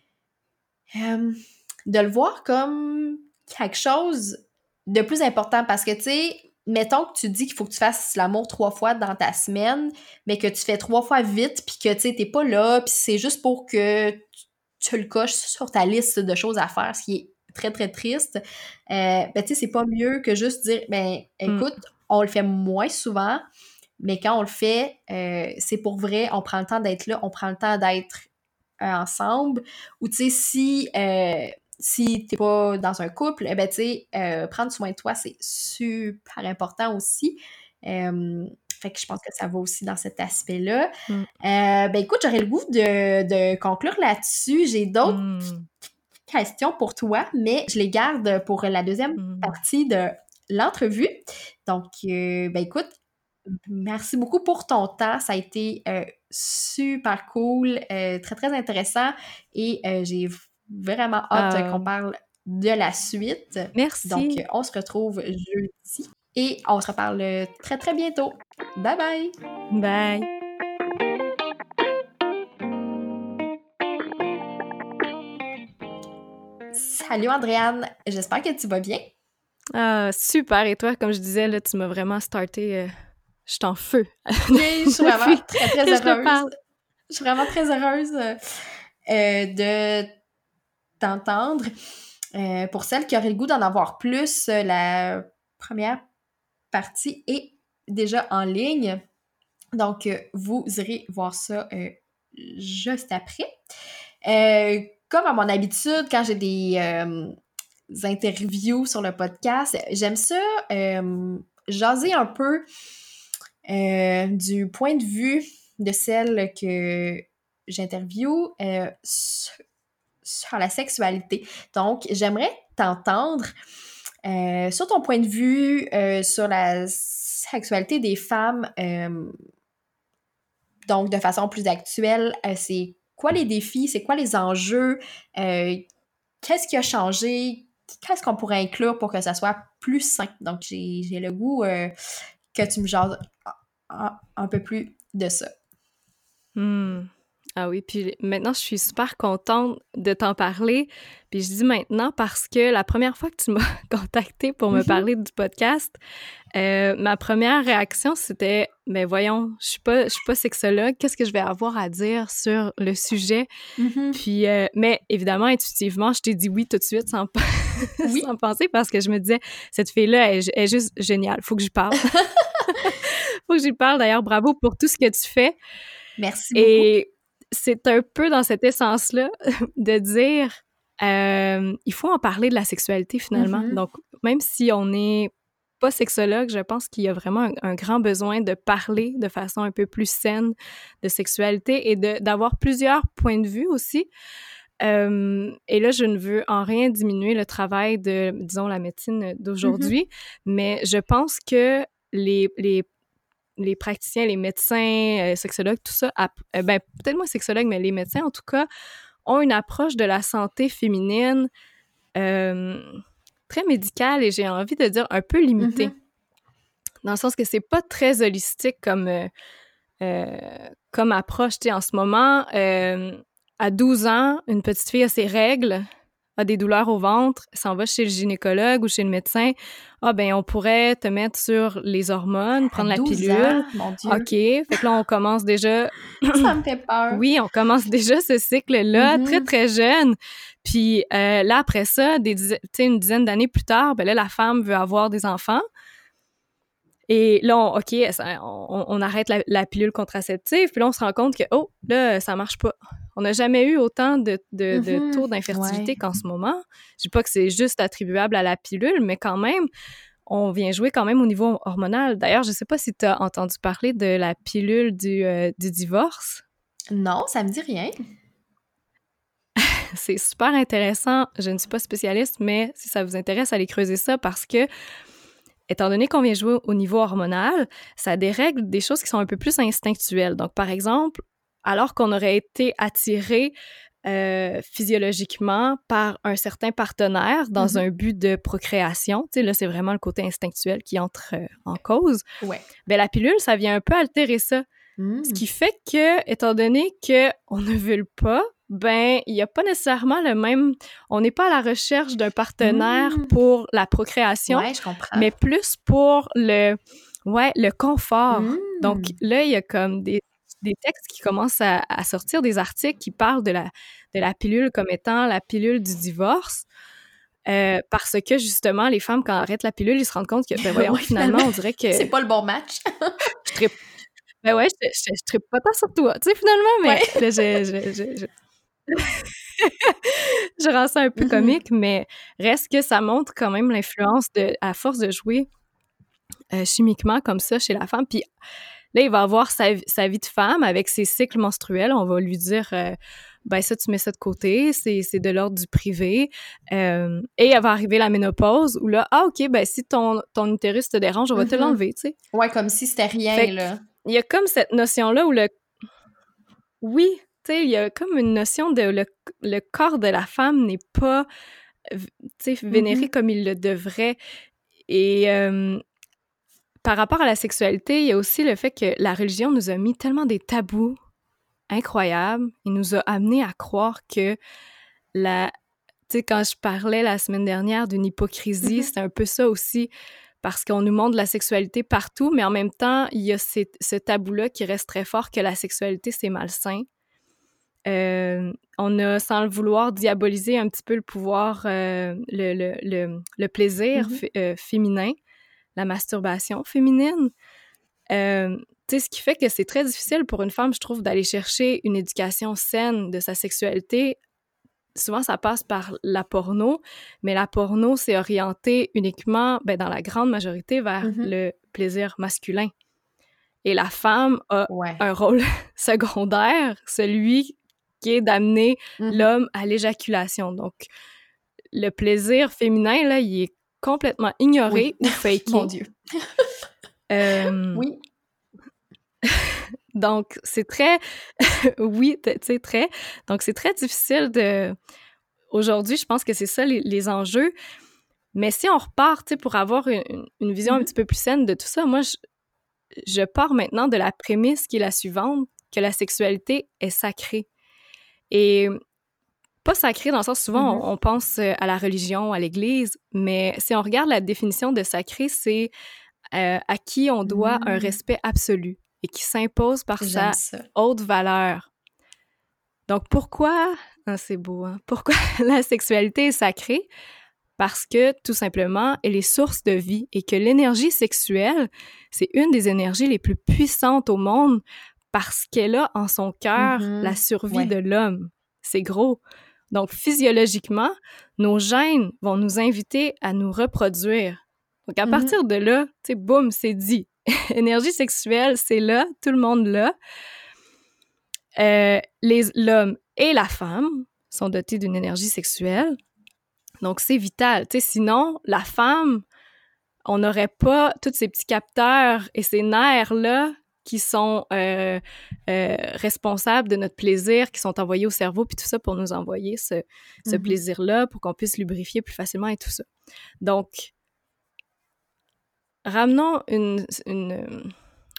de le voir comme quelque chose de plus important parce que, tu sais, mettons que tu dis qu'il faut que tu fasses l'amour trois fois dans ta semaine, mais que tu fais trois fois vite, puis que, tu sais, t'es pas là, puis c'est juste pour que tu, le coches sur ta liste de choses à faire, ce qui est très, très triste. Euh, ben, tu sais, c'est pas mieux que juste dire, ben, mmh. écoute, on le fait moins souvent, mais quand on le fait, euh, c'est pour vrai, on prend le temps d'être là, on prend le temps d'être euh, ensemble. Ou tu sais, si, euh, si t'es pas dans un couple, eh ben tu sais, prendre soin de toi, c'est super important aussi. fait que je pense que ça va aussi dans cet aspect-là. Mm. ben écoute, j'aurais le goût de, conclure là-dessus. J'ai d'autres mm. questions pour toi, mais je les garde pour la deuxième mm. partie de l'entrevue. Donc, ben écoute, Merci beaucoup pour ton temps. Ça a été euh, super cool, euh, très, très intéressant et euh, j'ai vraiment hâte qu'on parle de la suite. Merci. Donc, on se retrouve jeudi et on se reparle très, très bientôt. Bye bye! Bye! Salut Andréane, j'espère que tu vas bien. Ah, super. Et toi, comme je disais, là, tu m'as vraiment starté je suis en feu. Oui, je suis vraiment très, très heureuse. Je, suis vraiment très heureuse euh, de t'entendre. Euh, pour celles qui auraient le goût d'en avoir plus, euh, la première partie est déjà en ligne. Donc, vous irez voir ça juste après. comme à mon habitude, quand j'ai des interviews sur le podcast, j'aime ça jaser un peu euh, du point de vue de celle que j'interviewe euh, sur, la sexualité. Donc, j'aimerais t'entendre euh, sur ton point de vue sur la sexualité des femmes. donc, de façon plus actuelle, c'est quoi les défis, c'est quoi les enjeux, qu'est-ce qui a changé, qu'est-ce qu'on pourrait inclure pour que ça soit plus sain? Donc, j'ai le goût que tu me jases un peu plus de ça. Hmm. Ah oui, puis maintenant, je suis super contente de t'en parler. Puis je dis maintenant parce que la première fois que tu m'as contacté pour me mhm. parler du podcast, euh, ma première réaction, c'était Mais ben voyons, je suis pas, je suis pas sexologue, qu'est-ce que je vais avoir à dire sur le sujet? Mhm. Puis, euh, mais évidemment, intuitivement, je t'ai dit oui tout de suite sans, oui. sans penser parce que je me disais Cette fille-là est, est juste géniale, faut que j'y parle. faut que j'y parle. D'ailleurs, bravo pour tout ce que tu fais. Merci beaucoup. C'est un peu dans cette essence-là de dire euh, il faut en parler de la sexualité finalement. Mm-hmm. Donc, même si on n'est pas sexologue, je pense qu'il y a vraiment un, grand besoin de parler de façon un peu plus saine de sexualité et d'avoir plusieurs points de vue aussi. Euh, et là, je ne veux en rien diminuer le travail de, disons, la médecine d'aujourd'hui, mm-hmm. mais je pense que les, les les praticiens, les médecins, euh, sexologues, tout ça, euh, ben, peut-être moins sexologues, mais les médecins, en tout cas, ont une approche de la santé féminine euh, très médicale et j'ai envie de dire un peu limitée. Mm-hmm. Dans le sens que c'est pas très holistique comme, comme approche. en ce moment, à 12 ans, une petite fille a ses règles, a des douleurs au ventre, s'en va chez le gynécologue ou chez le médecin, ah ben on pourrait te mettre sur les hormones, prendre la pilule. mon Dieu. OK, fait que là on commence déjà Ça me fait peur. Oui, on commence déjà ce cycle-là mm-hmm. très très jeune. Puis euh, là après ça, des une dizaine d'années plus tard, ben là la femme veut avoir des enfants. Et là, on, OK, on, arrête la, pilule contraceptive, puis là, on se rend compte que, oh, là, ça marche pas. On n'a jamais eu autant de, de, mm-hmm. taux d'infertilité qu'en ce moment. Je dis pas que c'est juste attribuable à la pilule, mais quand même, on vient jouer quand même au niveau hormonal. D'ailleurs, je sais pas si tu as entendu parler de la pilule du, euh, du divorce. Non, ça me dit rien. c'est super intéressant. Je ne suis pas spécialiste, mais si ça vous intéresse, allez creuser ça parce que, étant donné qu'on vient jouer au niveau hormonal, ça dérègle des choses qui sont un peu plus instinctuelles. Donc, par exemple, alors qu'on aurait été attiré euh, physiologiquement par un certain partenaire dans mm-hmm. un but de procréation. Tu sais, là, c'est vraiment le côté instinctuel qui entre euh, en cause. Ouais. Ben, la pilule, ça vient un peu altérer ça. Ce qui mm. fait que, étant donné qu'on ne veut pas, ben, il n'y a pas nécessairement le même. On n'est pas à la recherche d'un partenaire mmh. pour la procréation, mais plus pour le, ouais, le confort. Donc mmh. là, il y a comme des, des textes qui commencent à, sortir, des articles qui parlent de la, de la pilule comme étant la pilule du divorce. Euh, parce que justement, les femmes, quand elles arrêtent la pilule, ils se rendent compte que, ben voyons, finalement, on dirait que. C'est pas le bon match. je Ben ouais, je, je, je, pas tant sur toi, tu sais, finalement, mais là, je, je rends ça un peu mm-hmm. comique, mais reste que ça montre quand même l'influence de, à force de jouer euh, chimiquement comme ça chez la femme. Puis là, il va avoir sa, sa, vie de femme avec ses cycles menstruels. On va lui dire, euh, ben ça, tu mets ça de côté, c'est, de l'ordre du privé. Euh, et elle va arriver la ménopause où là, ah, OK, ben si ton, ton utérus te dérange, on va te mm-hmm. l'enlever, tu sais. Ouais, comme si c'était rien, là. Il y a comme cette notion-là où le... Oui, il y a comme une notion de le, corps de la femme n'est pas, vénéré mm-hmm. comme il le devrait. Et par rapport à la sexualité, il y a aussi le fait que la religion nous a mis tellement des tabous incroyables. Il nous a amené à croire que la... Tu sais, quand je parlais la semaine dernière d'une hypocrisie, mm-hmm. c'est un peu ça aussi parce qu'on nous montre la sexualité partout, mais en même temps, il y a ce tabou-là qui reste très fort que la sexualité, c'est malsain. Euh, on a, sans le vouloir, diabolisé un petit peu le pouvoir, euh, le, plaisir mm-hmm. euh, féminin, la masturbation féminine. ce qui fait que c'est très difficile pour une femme, je trouve, d'aller chercher une éducation saine de sa sexualité. Souvent, ça passe par la porno, mais la porno, c'est orienté uniquement, ben, dans la grande majorité, vers mm-hmm. le plaisir masculin. Et la femme a un rôle secondaire, celui qui est d'amener mm-hmm. l'homme à l'éjaculation. Donc, le plaisir féminin, là, il est complètement ignoré ou fake. Mon Dieu. Euh, oui. Donc, c'est très... oui, tu sais, très... Donc, c'est très difficile de... Aujourd'hui, je pense que c'est ça les, enjeux. Mais si on repart, tu sais, pour avoir une, vision un mm-hmm. petit peu plus saine de tout ça, moi, je, je pars maintenant de la prémisse qui est la suivante, que la sexualité est sacrée. Et pas sacré dans le sens, souvent, mm-hmm. on, pense euh, à la religion, à l'Église, mais si on regarde la définition de sacré, c'est euh, à qui on doit un mm. respect absolu et qui s'impose par sa haute valeur. Donc, pourquoi, ah, c'est beau, hein? pourquoi la sexualité est sacrée? Parce que, tout simplement, elle est source de vie et que l'énergie sexuelle, c'est une des énergies les plus puissantes au monde parce qu'elle a en son cœur mm-hmm. la survie de l'homme. C'est gros. Donc, physiologiquement, nos gènes vont nous inviter à nous reproduire. Donc, à mm-hmm. partir de là, tu sais, boum, c'est dit. Énergie sexuelle, c'est là, tout le monde là. Euh, L'homme et la femme sont dotés d'une énergie sexuelle. Donc, c'est vital. Tu sais, sinon, la femme, on n'aurait pas tous ces petits capteurs et ces nerfs-là qui sont euh, euh, responsables de notre plaisir, qui sont envoyés au cerveau, puis tout ça pour nous envoyer ce, mm-hmm. plaisir-là, pour qu'on puisse lubrifier plus facilement et tout ça. Donc, ramenons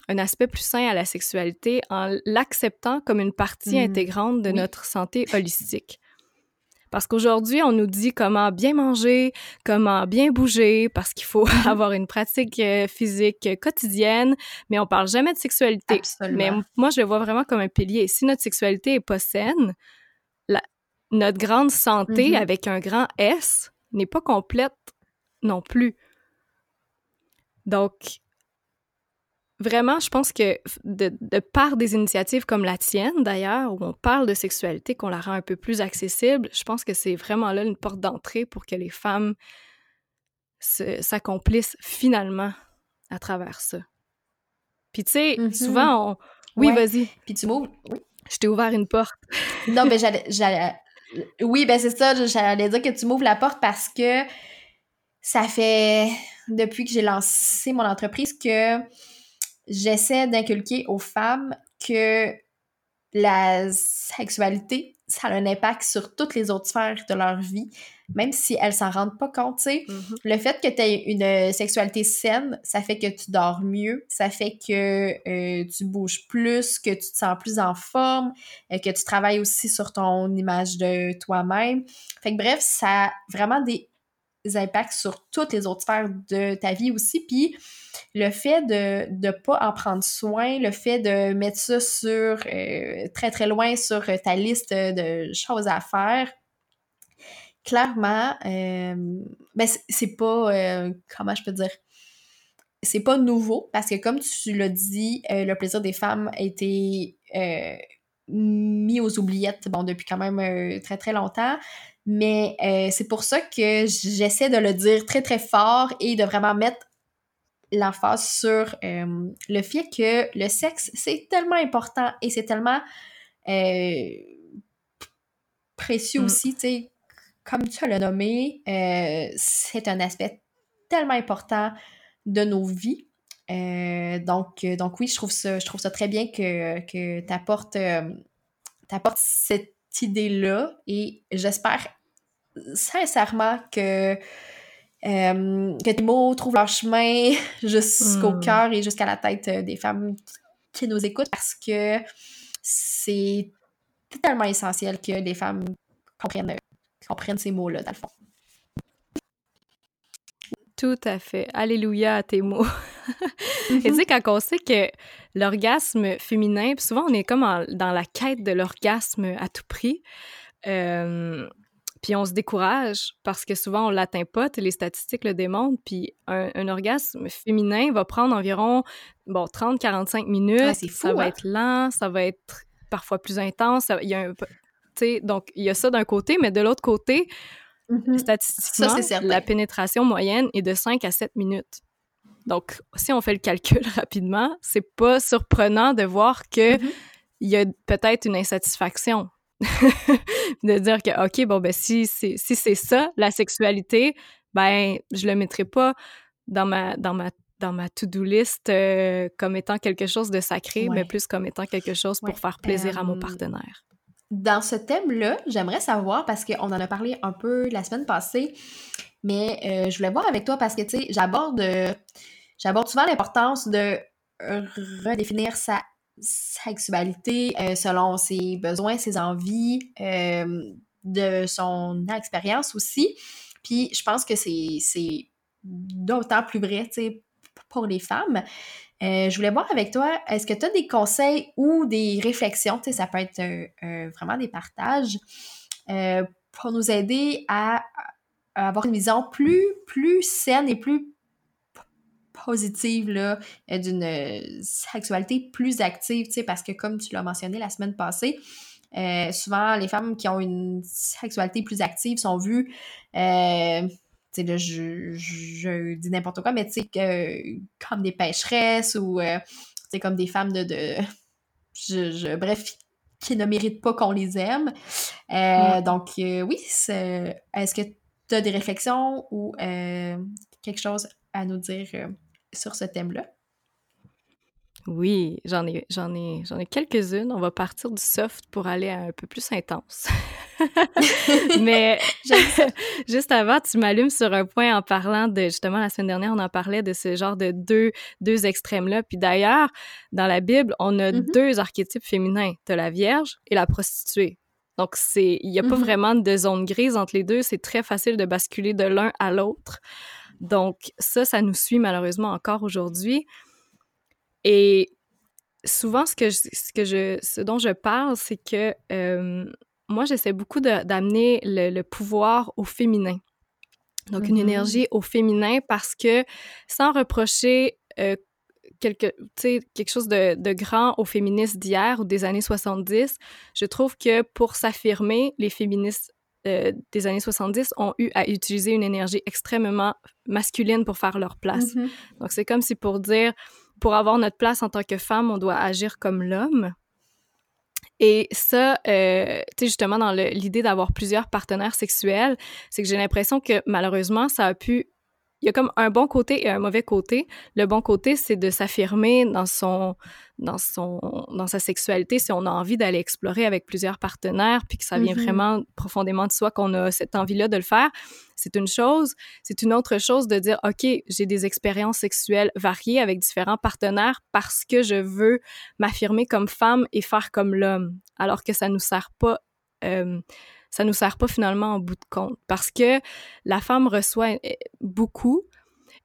un aspect plus sain à la sexualité en l'acceptant comme une partie mm-hmm. intégrante de notre santé holistique. Parce qu'aujourd'hui, on nous dit comment bien manger, comment bien bouger, parce qu'il faut mhm. avoir une pratique euh, physique quotidienne, mais on parle jamais de sexualité. Mais moi, je le vois vraiment comme un pilier. Si notre sexualité est pas saine, notre grande santé mhm. avec un grand S n'est pas complète non plus. Donc, vraiment, je pense que de, de, par des initiatives comme la tienne, d'ailleurs, où on parle de sexualité, qu'on la rend un peu plus accessible, je pense que c'est vraiment là une porte d'entrée pour que les femmes s'accomplissent finalement à travers ça. Puis tu sais, mm-hmm. souvent, on... Oui, vas-y. Puis tu m'ouvres... Je t'ai ouvert une porte. non, mais j'allais... Oui, ben c'est ça, j'allais dire que tu m'ouvres la porte parce que ça fait depuis que j'ai lancé mon entreprise que j'essaie d'inculquer aux femmes que la sexualité, ça a un impact sur toutes les autres sphères de leur vie, même si elles s'en rendent pas compte. Mm-hmm. Le fait que tu aies une sexualité saine, ça fait que tu dors mieux, ça fait que euh, tu bouges plus, que tu te sens plus en forme, et euh, que tu travailles aussi sur ton image de toi-même. Fait que bref, ça a vraiment des impacts sur toutes les autres sphères de ta vie aussi. Puis le fait de ne pas en prendre soin, le fait de mettre ça sur euh, très très loin sur ta liste de choses à faire, clairement, euh, ben c'est pas, euh, comment je peux dire, c'est pas nouveau parce que comme tu l'as dit, le plaisir des femmes a été mis aux oubliettes bon, depuis quand même très très longtemps. Mais c'est pour ça que j'essaie de le dire très très fort et de vraiment mettre l'emphase sur euh, le fait que le sexe, c'est tellement important et c'est tellement euh, précieux mm. aussi, tu sais, comme tu l'as nommé, euh, c'est un aspect tellement important de nos vies. donc, donc oui, je trouve ça, je trouve ça très bien que, que tu apportes, cette idée-là et j'espère sincèrement que euh, que tes mots trouvent leur chemin jusqu'au hmm. cœur et jusqu'à la tête euh, des femmes qui nous écoutent parce que c'est tellement essentiel que les femmes comprennent, comprennent ces mots-là, dans le fond. Tout à fait. Alléluia à tes mots. Et tu sais, quand on sait que l'orgasme féminin, souvent on est comme dans la quête de l'orgasme à tout prix, euh, puis on se décourage parce que souvent on l'atteint pas, les statistiques le démontrent. Puis un, orgasme féminin va prendre environ bon 30-45 minutes. Ah, ça va hein? être lent, ça va être parfois plus intense. il y a un, donc il y a ça d'un côté, mais de l'autre côté, mm-hmm. statistiquement, la pénétration moyenne est de 5 à 7 minutes. Donc, si on fait le calcul rapidement, c'est pas surprenant de voir que mm-hmm. il y a peut-être une insatisfaction de dire que, OK, bon, ben, si c'est si ça, la sexualité, ben, je le mettrai pas dans ma, dans ma, dans ma to-do list euh, comme étant quelque chose de sacré, mais plus comme étant quelque chose pour faire plaisir à mon partenaire. Dans ce thème-là, j'aimerais savoir, parce qu'on en a parlé un peu la semaine passée, mais euh, je voulais voir avec toi parce que, tu sais, j'aborde, j'aborde souvent l'importance de redéfinir sa sexualité euh, selon ses besoins, ses envies, euh, de son expérience aussi. Puis je pense que c'est d'autant plus vrai pour les femmes. Euh, je voulais voir avec toi, est-ce que tu as des conseils ou des réflexions, ça peut être vraiment des partages, pour nous aider à, à, avoir une vision plus, plus saine et plus positive là, euh, d'une euh, sexualité plus active, tu sais, parce que comme tu l'as mentionné la semaine passée, euh, souvent les femmes qui ont une sexualité plus active sont vues, euh, tu sais, je, je, dis n'importe quoi, mais tu sais, comme des pêcheresses ou, tu sais, comme des femmes de, de je, bref, qui ne méritent pas qu'on les aime. Donc, oui, est-ce que tu as des réflexions ou quelque chose à nous dire sur ce thème-là? Oui, j'en ai, j'en ai, j'en ai quelques-unes. On va partir du soft pour aller à un peu plus intense. Mais juste avant, tu m'allumes sur un point en parlant de justement la semaine dernière, on en parlait de ce genre de deux, deux extrêmes-là. Puis d'ailleurs, dans la Bible, on a mm-hmm. deux archétypes féminins. Tu la Vierge et la prostituée. Donc, c'est, il n'y a pas mm-hmm. vraiment de zone grise entre les deux. C'est très facile de basculer de l'un à l'autre. Donc ça, ça nous suit malheureusement encore aujourd'hui. Et souvent, ce, que ce, que je, ce dont je parle, c'est que euh, moi, j'essaie beaucoup d'amener le, pouvoir au féminin. Donc, une mm-hmm. énergie au féminin parce que sans reprocher euh, quelque, quelque chose de, de, grand aux féministes d'hier ou des années 70. Je trouve que pour s'affirmer, les féministes euh, des années 70 ont eu à utiliser une énergie extrêmement masculine pour faire leur place. Mm-hmm. Donc, c'est comme si pour dire, pour avoir notre place en tant que femme, on doit agir comme l'homme. Et ça, euh, tu sais, justement, dans l'idée d'avoir plusieurs partenaires sexuels, c'est que j'ai l'impression que malheureusement, ça a pu il y a comme un bon côté et un mauvais côté. Le bon côté, c'est de s'affirmer dans son, dans son, dans sa sexualité si on a envie d'aller explorer avec plusieurs partenaires, puis que ça vient mm-hmm. vraiment profondément de soi qu'on a cette envie-là de le faire. C'est une chose. C'est une autre chose de dire, OK, j'ai des expériences sexuelles variées avec différents partenaires parce que je veux m'affirmer comme femme et faire comme l'homme, alors que ça nous sert pas. Euh, ça nous sert pas finalement en bout de compte parce que la femme reçoit eh, beaucoup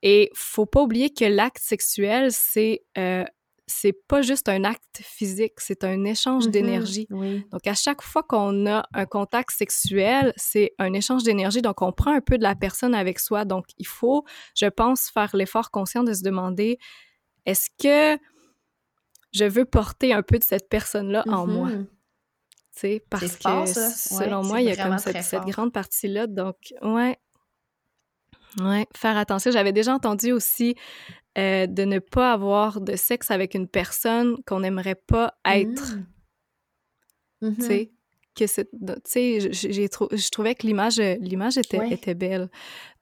et faut pas oublier que l'acte sexuel c'est euh, c'est pas juste un acte physique, c'est un échange mm-hmm. d'énergie. Donc, à chaque fois qu'on a un contact sexuel, c'est un échange d'énergie. Donc, on prend un peu de la personne avec soi. Donc, il faut, je pense, faire l'effort conscient de se demander est-ce que je veux porter un peu de cette personne-là en moi? Sais, parce que selon moi, il y a comme cette, grande partie-là. Donc, ouais. Ouais, faire attention. J'avais déjà entendu aussi euh, de ne pas avoir de sexe avec une personne qu'on n'aimerait pas être. Mmh. Tu sais, mmh que c'est. Tu sais, je trouvais que l'image, l'image était, était belle.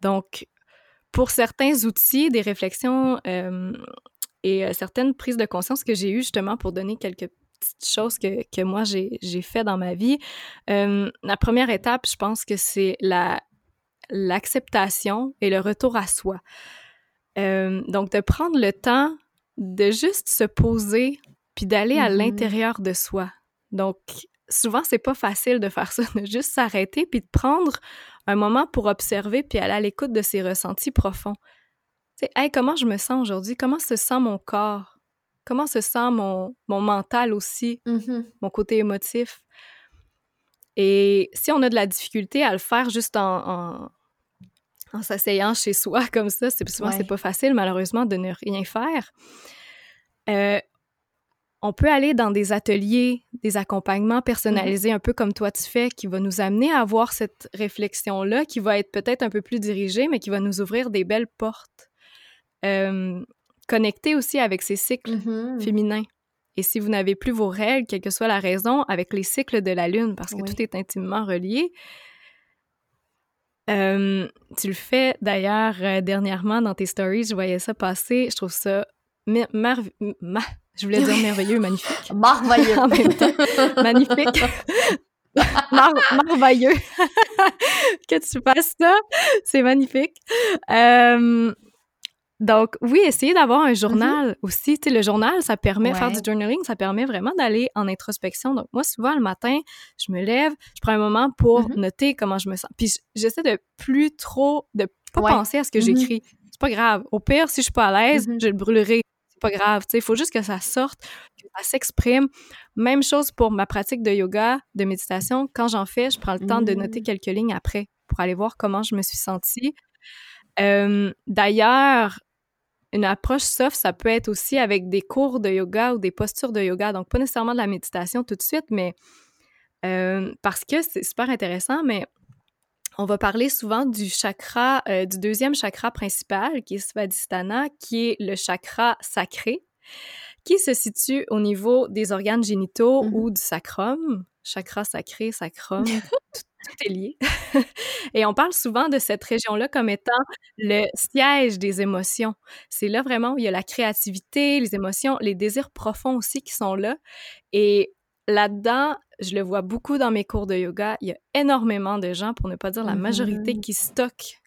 Donc, pour certains outils, des réflexions et euh, certaines prises de conscience que j'ai eues justement pour donner quelques petites choses que, que moi j'ai fait dans ma vie. Euh, la première étape, je pense que c'est la l'acceptation et le retour à soi. Euh, donc, de prendre le temps de juste se poser puis d'aller à mm-hmm. l'intérieur de soi. Donc, souvent, c'est pas facile de faire ça, de juste s'arrêter puis de prendre un moment pour observer puis aller à l'écoute de ses ressentis profonds. Tu sais, hey, comment je me sens aujourd'hui? Comment se sent mon corps? Comment se sent mon, mon mental aussi, mm-hmm. mon côté émotif? Et si on a de la difficulté à le faire juste en, en, s'asseyant chez soi comme ça, c'est souvent c'est pas facile malheureusement de ne rien faire. Euh, on peut aller dans des ateliers, des accompagnements personnalisés, mm-hmm. un peu comme toi tu fais, qui va nous amener à avoir cette réflexion-là, qui va être peut-être un peu plus dirigée, mais qui va nous ouvrir des belles portes. Euh, connecter aussi avec ces cycles mm-hmm. féminins. Et si vous n'avez plus vos règles, quelle que soit la raison, avec les cycles de la Lune, parce que tout est intimement relié. Euh, tu le fais d'ailleurs euh, dernièrement dans tes stories, je voyais ça passer, je trouve ça je voulais dire merveilleux, magnifique. Merveilleux. en même temps, magnifique. merveilleux. que tu fasses ça, c'est magnifique. Euh, donc, oui, essayer d'avoir un journal aussi. Tu sais, le journal, ça permet, de faire du journaling, ça permet vraiment d'aller en introspection. Donc, moi, souvent, le matin, je me lève, je prends un moment pour mm-hmm. noter comment je me sens. Puis, j'essaie de plus trop, de pas penser à ce que mm-hmm. j'écris. C'est pas grave. Au pire, si je suis pas à l'aise, je le brûlerai. C'est pas grave. Tu sais, il faut juste que ça sorte, que ça s'exprime. Même chose pour ma pratique de yoga, de méditation. Quand j'en fais, je prends le temps de noter quelques lignes après pour aller voir comment je me suis sentie. Euh, d'ailleurs, une approche soft, ça peut être aussi avec des cours de yoga ou des postures de yoga. Donc, pas nécessairement de la méditation tout de suite, mais euh, parce que c'est super intéressant, mais on va parler souvent du chakra, euh, du deuxième chakra principal, qui est Svadhisthana, qui est le chakra sacré, qui se situe au niveau des organes génitaux mmh ou du sacrum. Chakra sacré, sacrum, tout est lié. Et on parle souvent de cette région-là comme étant le siège des émotions. C'est là vraiment où il y a la créativité, les émotions, les désirs profonds aussi qui sont là. Et là-dedans, je le vois beaucoup dans mes cours de yoga, il y a énormément de gens, pour ne pas dire la majorité, mm-hmm. qui stockent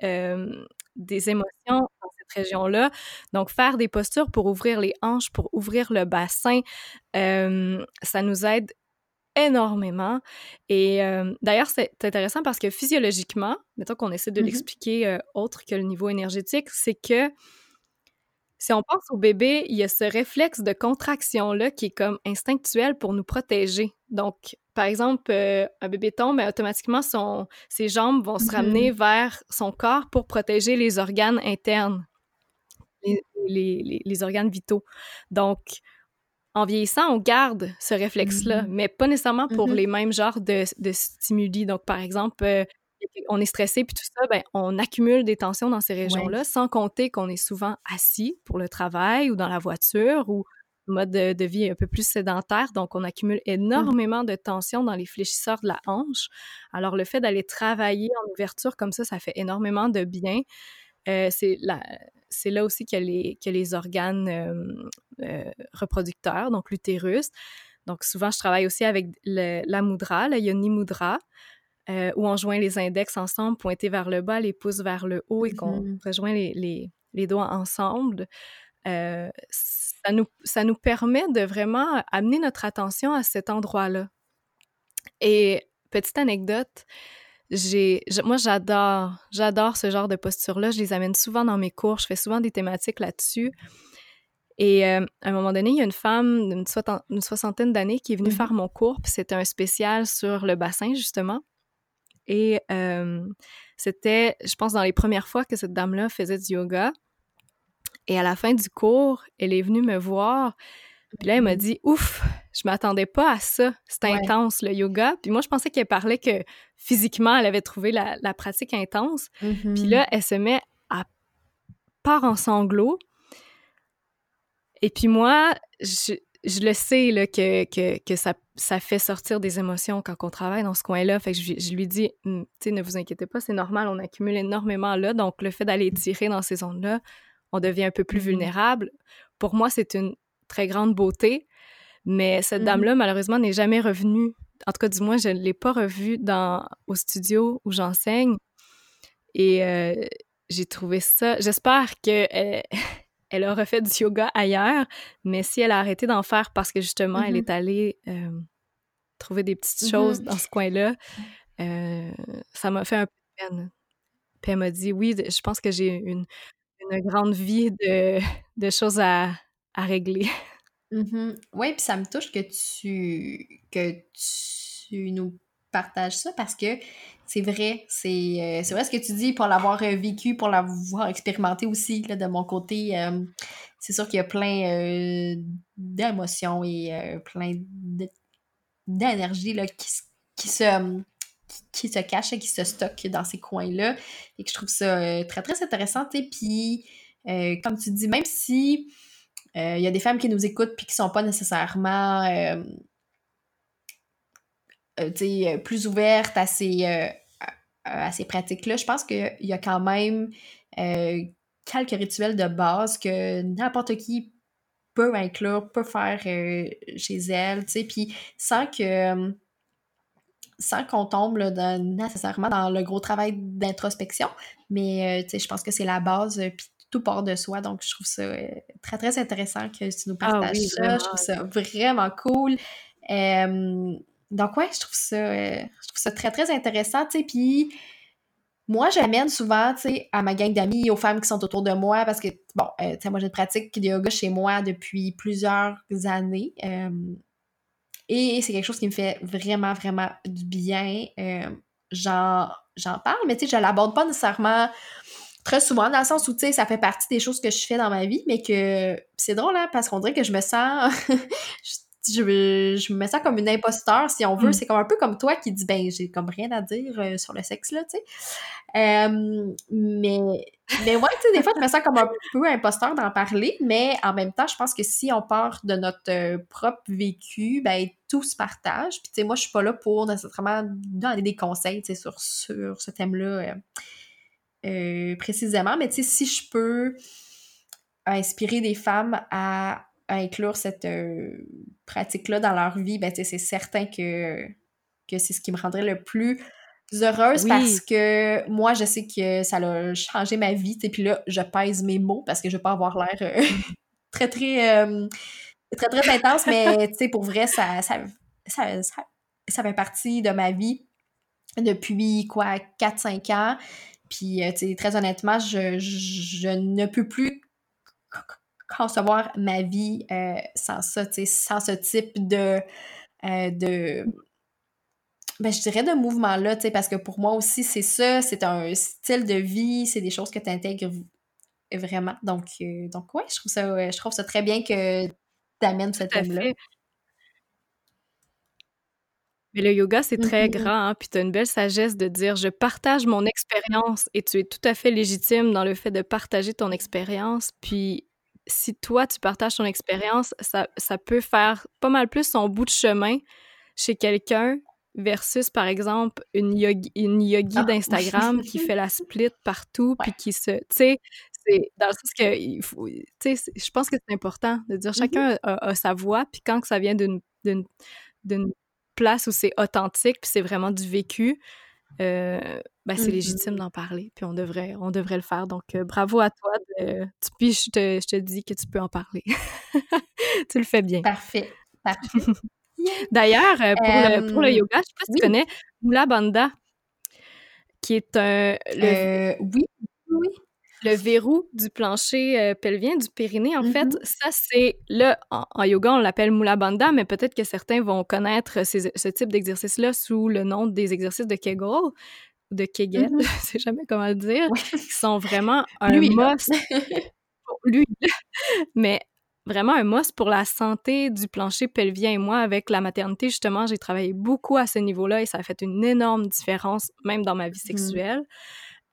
des émotions dans cette région-là. Donc, faire des postures pour ouvrir les hanches, pour ouvrir le bassin, ça nous aide énormément. Et euh, d'ailleurs, c'est intéressant parce que physiologiquement, mettons qu'on essaie de mmh l'expliquer euh, autre que le niveau énergétique, c'est que si on pense au bébé, il y a ce réflexe de contraction-là qui est comme instinctuel pour nous protéger. Donc, par exemple, euh, un bébé tombe, mais automatiquement, son, ses jambes vont se ramener mmh vers son corps pour protéger les organes internes les, les, organes vitaux. Donc, en vieillissant, on garde ce réflexe-là, mm-hmm. mais pas nécessairement pour mm-hmm. les mêmes genres de, de, stimuli. Donc, par exemple, euh, on est stressé puis tout ça, ben, on accumule des tensions dans ces régions-là, sans compter qu'on est souvent assis pour le travail ou dans la voiture ou mode de, vie un peu plus sédentaire. Donc, on accumule mmh. énormément de tensions dans les fléchisseurs de la hanche. Alors, le fait d'aller travailler en ouverture comme ça, ça fait énormément de bien. Euh, c'est là, là aussi qu'il y, a les organes euh, reproducteurs, donc l'utérus. Donc, souvent, je travaille aussi avec la mudra, la yoni mudra, euh, où on joint les index ensemble, pointés vers le bas, les pouces vers le haut et qu'on mmh rejoint les, les, doigts ensemble. Euh, ça, nous, ça nous permet de vraiment amener notre attention à cet endroit-là. Et petite anecdote, j'ai, moi j'adore, j'adore ce genre de posture-là. Je les amène souvent dans mes cours. Je fais souvent des thématiques là-dessus. Et euh, à un moment donné, il y a une femme d'une soixantaine d'années qui est venue mmh faire mon cours, puis c'était un spécial sur le bassin, justement. Et c'était, je pense, dans les premières fois que cette dame-là faisait du yoga. Et à la fin du cours, elle est venue me voir. Puis là, elle m'a dit Ouf, je m'attendais pas à ça. C'est intense, le yoga. Puis moi, je pensais qu'elle parlait que physiquement, elle avait trouvé la, pratique intense. Puis mmh là, elle se met à part en sanglots. Et puis moi, je, je le sais là, que, que, que ça, ça, fait sortir des émotions quand on travaille dans ce coin-là. Fait que je, lui dis, «Hum, tu sais, ne vous inquiétez pas, c'est normal, on accumule énormément là. Donc, le fait d'aller tirer dans ces zones-là, on devient un peu plus mmh vulnérable. Pour moi, c'est une très grande beauté. Mais cette mmh dame-là, malheureusement, n'est jamais revenue. En tout cas, du moins, je ne l'ai pas revue dans, au studio où j'enseigne. Et euh, j'ai trouvé ça. J'espère que elle a refait du yoga ailleurs, mais si elle a arrêté d'en faire parce que justement, elle mm-hmm. est allée euh, trouver des petites mm-hmm. choses dans ce coin-là, euh, ça m'a fait un peu de peine. Puis elle m'a dit Oui, je pense que j'ai une, grande vie de, de choses à, à régler. Mm-hmm. Oui, puis ça me touche que tu, que tu nous partages ça parce que c'est vrai, c'est euh, vrai ce que tu dis pour l'avoir euh, vécu, pour l'avoir expérimenté aussi là, de mon côté. Euh, c'est sûr qu'il y a plein d'émotions et plein d'énergie qui, qui, se, qui, se cache et qui se stocke dans ces coins-là. Et que je trouve ça très, très intéressant. Et puis, comme tu dis, même si il y a des femmes qui nous écoutent puis qui sont pas nécessairement euh, plus ouverte à ces, euh, ces pratiques-là, je pense qu'il y a quand même euh, quelques rituels de base que n'importe qui peut inclure, peut faire chez elle, tu sais, puis sans que sans qu'on tombe nécessairement dans le gros travail d'introspection, mais je pense que c'est la base, puis tout part de soi, donc je trouve ça très, très intéressant que tu nous ah partages ça, je trouve ça vraiment cool. Donc, ouais, je trouve ça, euh, je trouve ça très, très intéressant, tu sais. Puis, moi, j'amène souvent, tu sais, à ma gang d'amis, aux femmes qui sont autour de moi, parce que, bon, euh, tu sais, moi, j'ai une pratique de yoga chez moi depuis plusieurs années. Euh, et c'est quelque chose qui me fait vraiment, vraiment du bien. j'en, j'en parle, mais tu sais, je l'aborde pas nécessairement très souvent, dans le sens où, tu sais, ça fait partie des choses que je fais dans ma vie, mais que c'est drôle, hein, parce qu'on dirait que je me sens je, je me ça comme une imposteur, si on veut. Mm. C'est comme un peu comme toi qui dis, ben, j'ai comme rien à dire euh, sur le sexe, là, tu sais. Euh, mais, mais ouais, tu sais, des fois, je me sens comme un peu imposteur d'en parler, mais en même temps, je pense que si on part de notre euh, propre vécu, ben, tout se partage. Puis, tu sais, moi, je suis pas là pour nécessairement donner des conseils, tu sais, sur, sur ce thème-là précisément, mais tu sais, si je peux inspirer des femmes à inclure cette euh, pratique-là dans leur vie, ben, c'est certain que, que c'est ce qui me rendrait le plus heureuse parce que moi, je sais que ça a changé ma vie. Et puis là, je pèse mes mots parce que je veux pas avoir l'air euh, très, très, euh, très, très intense, mais pour vrai, ça, ça, ça, ça, fait partie de ma vie depuis quoi, 4-5 ans. Puis, très honnêtement, je, je ne peux plus concevoir ma vie euh, sans ça, sans ce type de, euh, de ben, je dirais de mouvement-là, parce que pour moi aussi, c'est ça, c'est un style de vie, c'est des choses que tu intègres vraiment. Donc, donc ouais, je trouve ça, je trouve ça très bien que tu amènes ce thème-là. Mais le yoga, c'est très grand, hein, puis tu as une belle sagesse de dire je partage mon expérience et tu es tout à fait légitime dans le fait de partager ton expérience. Puis si toi, tu partages ton expérience, ça, ça peut faire pas mal plus son bout de chemin chez quelqu'un versus, par exemple, une yogi, une yogi ah. d'Instagram qui fait la split partout, puis qui se... Tu sais, c'est dans le sens que... Il faut, je pense que c'est important de dire chacun mm-hmm. a, sa voix, puis quand ça vient d'une place où c'est authentique, puis c'est vraiment du vécu, euh, ben, c'est légitime d'en parler, puis on devrait, on devrait le faire. Donc, euh, bravo à toi. De, puis je te, je te, dis que tu peux en parler. tu le fais bien. Parfait. Parfait. D'ailleurs, euh, pour, le, pour, le, yoga, je ne sais pas si tu connais Mula Bandha, qui est un. Le, oui, oui le verrou du plancher euh, pelvien, du périnée, en fait, mm-hmm. ça, c'est là, en, yoga, on l'appelle Mula Bandha, mais peut-être que certains vont connaître ce type d'exercice-là sous le nom des exercices de Kegel de Kegel, mm-hmm. je sais jamais comment le dire, qui sont vraiment un lui, must. lui, mais vraiment un must pour la santé du plancher pelvien. Et moi, avec la maternité, justement, j'ai travaillé beaucoup à ce niveau-là et ça a fait une énorme différence, même dans ma vie mm-hmm. sexuelle.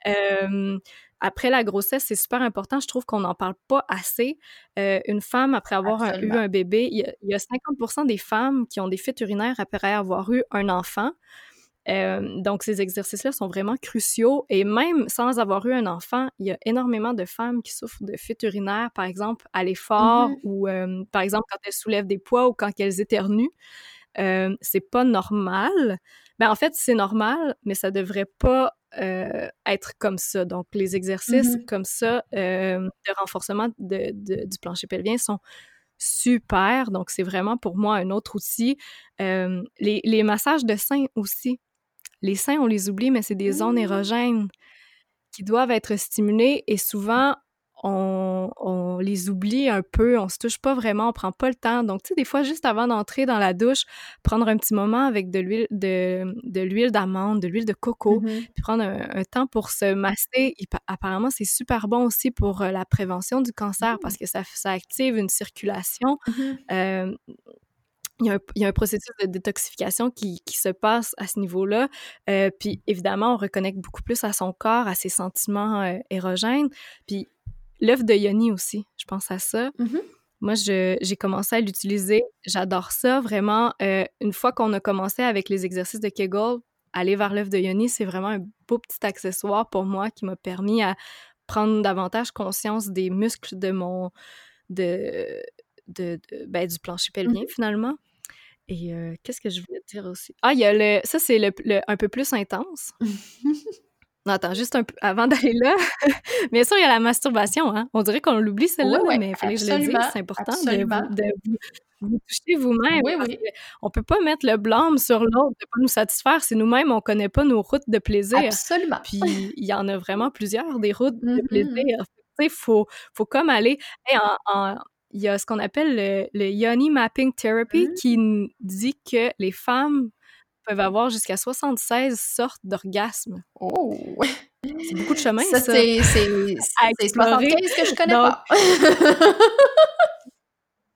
Euh, après la grossesse, c'est super important. Je trouve qu'on n'en parle pas assez. Euh, une femme, après avoir eu un bébé, il y, a, 50% des femmes qui ont des fuites urinaires après avoir eu un enfant. Euh, donc, ces exercices-là sont vraiment cruciaux. Et même sans avoir eu un enfant, il y a énormément de femmes qui souffrent de fuites urinaires, par exemple, à l'effort mm-hmm. ou, euh, par exemple, quand elles soulèvent des poids ou quand elles éternuent. c'est pas normal. Ben, en fait, c'est normal, mais ça devrait pas euh, être comme ça. Donc, les exercices mm-hmm. comme ça euh, de renforcement de, du plancher pelvien sont super. Donc, c'est vraiment pour moi un autre outil. Euh, les, les, massages de seins aussi. Les seins, on les oublie, mais c'est des zones mmh. érogènes qui doivent être stimulées et souvent, on, les oublie un peu, on se touche pas vraiment, on prend pas le temps. Donc, tu sais, des fois, juste avant d'entrer dans la douche, prendre un petit moment avec de l'huile de, de l'huile d'amande, de l'huile de coco, mm-hmm. puis prendre un, temps pour se masser. apparemment, c'est super bon aussi pour euh, la prévention du cancer parce mm. que ça, ça active une circulation. Mm-hmm. Euh, il y, a un, processus de détoxification qui, se passe à ce niveau-là. Euh, puis évidemment, on reconnecte beaucoup plus à son corps, à ses sentiments érogènes. Puis L'œuf de Yoni aussi, je pense à ça. Mm-hmm. Moi, j'ai commencé à l'utiliser. J'adore ça, vraiment. Euh, une fois qu'on a commencé avec les exercices de Kegel, aller vers l'œuf de Yoni, c'est vraiment un beau petit accessoire pour moi qui m'a permis à prendre davantage conscience des muscles de mon... de, de, ben, du plancher pelvien, mm-hmm. finalement. Et euh, qu'est-ce que je voulais dire aussi? Ah, il y a le... Ça, c'est le, un peu plus intense. Non, attends, juste un peu avant d'aller là. Bien sûr, il y a la masturbation. Hein? On dirait qu'on l'oublie, celle-là, mais il fallait que je le dise. C'est important de vous, toucher vous-même. Oui, oui. On peut pas mettre le blâme sur l'autre de pas nous satisfaire si nous-mêmes, on connaît pas nos routes de plaisir. Absolument. Puis il y en a vraiment plusieurs, des routes de mm-hmm. plaisir. Il faut, faut comme aller... en, il y a ce qu'on appelle le, le, Yoni Mapping Therapy mm-hmm. qui dit que les femmes peuvent avoir jusqu'à 76 sortes d'orgasmes. Oh! C'est beaucoup de chemin, ça. ça. C'est 75 que je connais pas.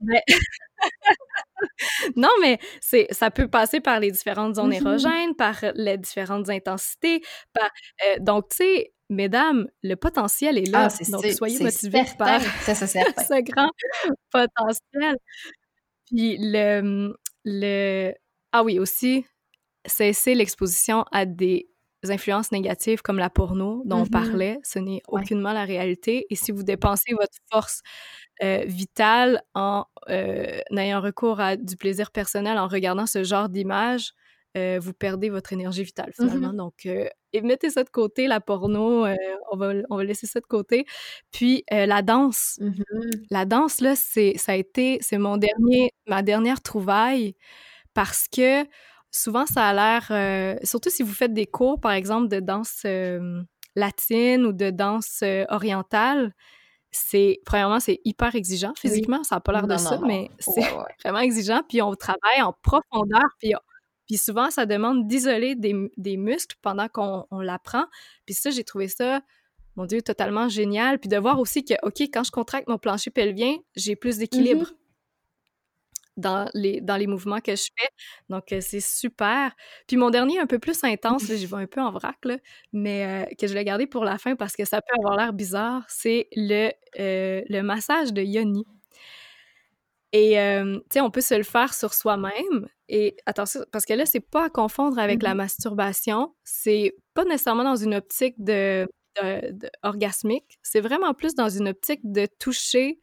non, mais c'est, ça peut passer par les différentes zones mm-hmm. érogènes, par les différentes intensités. Par, euh, donc, tu sais, mesdames, le potentiel est là. Ah, donc, soyez motivés par ça, ce grand potentiel. Puis le, le... Ah oui, aussi, cesser l'exposition à des influences négatives comme la porno dont on mm-hmm. parlait, ce n'est aucunement la réalité. Et si vous dépensez votre force euh, vitale en euh, ayant recours à du plaisir personnel, en regardant ce genre d'images, euh, vous perdez votre énergie vitale finalement. Mm-hmm. Donc, et mettez ça de côté, la porno, on, va, on va laisser ça de côté. Puis la danse. Mm-hmm. La danse, là, c'est, ça a été, c'est mon dernier, ma dernière trouvaille parce que souvent, ça a l'air, euh, surtout si vous faites des cours, par exemple, de danse euh, latine ou de danse euh, orientale, c'est, premièrement, c'est hyper exigeant physiquement. Ça n'a pas l'air de ça, mais c'est vraiment exigeant. Puis on travaille en profondeur. Puis, puis souvent, ça demande d'isoler des, des, muscles pendant qu'on l'apprend. Puis ça, j'ai trouvé ça mon Dieu, totalement génial. Puis de voir aussi que, OK, quand je contracte mon plancher pelvien, j'ai plus d'équilibre. Mm-hmm. Dans les, dans les mouvements que je fais. Donc, euh, c'est super. Puis mon dernier, un peu plus intense, j'y vais un peu en vrac, là, mais euh, que je l'ai gardé pour la fin parce que ça peut avoir l'air bizarre, c'est le, euh, le massage de yoni. Et, tu sais, on peut se le faire sur soi-même. Et attention, parce que là, c'est pas à confondre avec la mm-hmm. masturbation. C'est pas nécessairement dans une optique de orgasmique, c'est vraiment plus dans une optique de toucher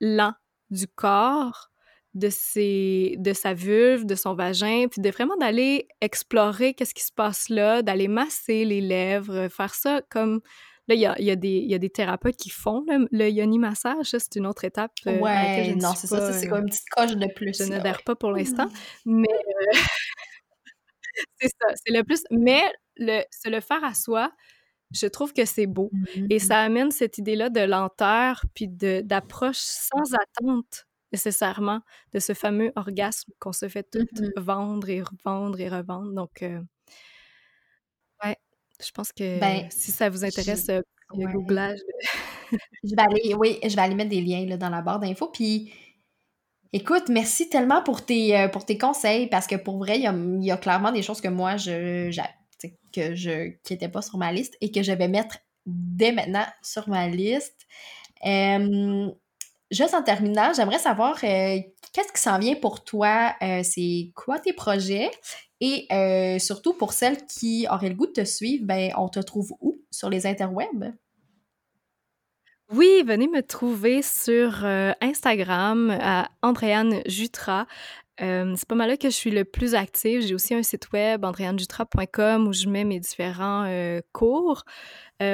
l'an du corps, de, ses, de sa vulve, de son vagin, puis de vraiment d'aller explorer qu'est-ce qui se passe là, d'aller masser les lèvres, faire ça comme... Là, il y a, y, a y a, des thérapeutes qui font le, yoni massage, c'est une autre étape. Euh, ouais, non, c'est ça, c'est comme une petite coche de plus. Je n'adhère pas pour l'instant, mais... Euh, c'est ça, c'est le plus... Mais le, se le faire à soi, je trouve que c'est beau. Et mmh. ça amène cette idée-là de lenteur, puis d'approche sans attente nécessairement de ce fameux orgasme qu'on se fait tout mmh vendre et revendre et revendre. Donc, euh, ouais, je pense que ben, si ça vous intéresse, euh, le googlage. je vais aller, oui, je vais aller mettre des liens là, dans la barre d'infos. Puis, écoute, merci tellement pour tes, euh, pour tes conseils parce que pour vrai, il y a, clairement des choses que moi, je, que je qui n'était pas sur ma liste et que je vais mettre dès maintenant sur ma liste. Juste en terminant, j'aimerais savoir euh, qu'est-ce qui s'en vient pour toi, euh, c'est quoi tes projets? Et euh, surtout pour celles qui auraient le goût de te suivre, ben on te trouve où sur les interwebs? Oui, venez me trouver sur Instagram à Andréane Jutra c'est pas mal là que je suis le plus active. J'ai aussi un site web, andréanejutra.com, où je mets mes différents cours.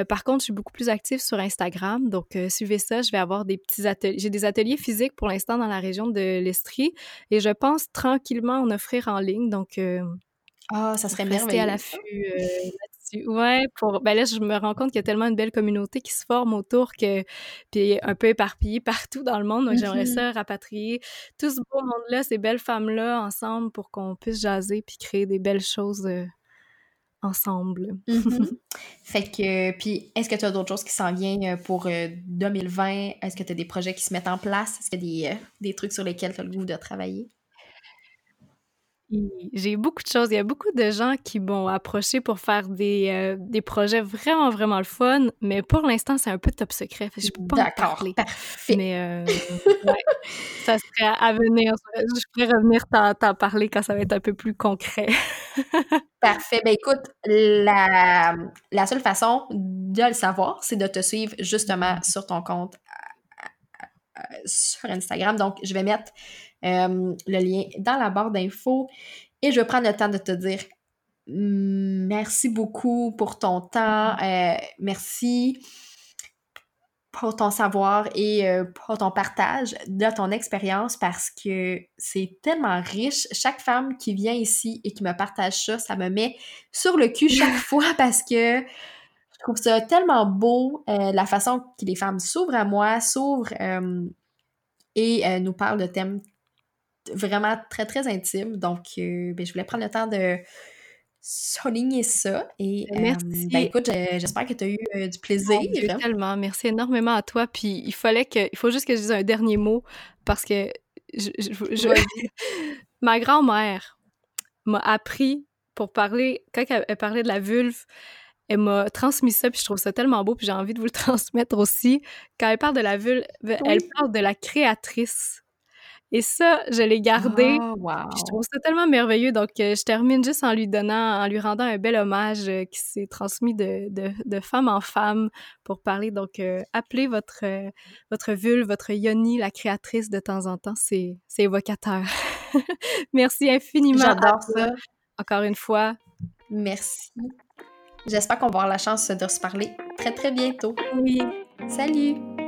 par contre, je suis beaucoup plus active sur Instagram. Donc, suivez ça. Je vais avoir des petits ateliers. J'ai des ateliers physiques pour l'instant dans la région de l'Estrie. Et je pense tranquillement en offrir en ligne. Donc, ah, ça serait merveilleux. à l'affût Ouais, pour ben là je me rends compte qu'il y a tellement une belle communauté qui se forme autour que puis un peu éparpillée partout dans le monde. Donc j'aimerais mmh ça rapatrier tout ce beau monde-là, ces belles femmes-là ensemble pour qu'on puisse jaser puis créer des belles choses euh, ensemble. Mmh fait que puis est-ce que tu as d'autres choses qui s'en viennent euh, pour 2020 euh, Est-ce que tu as des projets qui se mettent en place? Est-ce qu'il y a des, des trucs sur lesquels tu as le goût de travailler? J'ai beaucoup de choses. Il y a beaucoup de gens qui m'ont approché pour faire des, euh, des projets vraiment, vraiment le fun, mais pour l'instant, c'est un peu top secret. Je peux pas en parler. Parfait. Mais euh, ça serait à venir. Je pourrais revenir t'en parler quand ça va être un peu plus concret. Parfait. Ben écoute, la, la seule façon de le savoir, c'est de te suivre justement sur ton compte euh, sur Instagram. Donc, je vais mettre le lien dans la barre d'infos. Et je vais prendre le temps de te dire merci beaucoup pour ton temps. Euh, merci pour ton savoir et euh, pour ton partage de ton expérience parce que c'est tellement riche. Chaque femme qui vient ici et qui me partage ça, ça me met sur le cul chaque fois parce que je trouve ça tellement beau, la façon que les femmes s'ouvrent à moi, s'ouvrent et nous parlent de thèmes vraiment très, très intime. Donc, euh, ben, je voulais prendre le temps de souligner ça. Et ben, merci. ben, écoute, j'espère que tu as eu euh, du plaisir. tellement. Merci énormément à toi. Puis il fallait que, il faut juste que je dise un dernier mot parce que je, ma grand-mère m'a appris pour parler, quand elle parlait de la vulve, elle m'a transmis ça, puis je trouve ça tellement beau, puis j'ai envie de vous le transmettre aussi. Quand elle parle de la vulve, elle parle de la créatrice et ça, je l'ai gardé. Oh, Je trouve ça tellement merveilleux. Donc, euh, je termine juste en lui donnant, en lui rendant un bel hommage euh, qui s'est transmis de, de, de, femme en femme pour parler. Donc, euh, appelez votre, votre vulve, votre yoni, la créatrice de temps en temps. C'est évocateur. Merci infiniment. J'adore ça. Encore une fois. Merci. J'espère qu'on va avoir la chance de se parler très, très bientôt. Oui. Salut!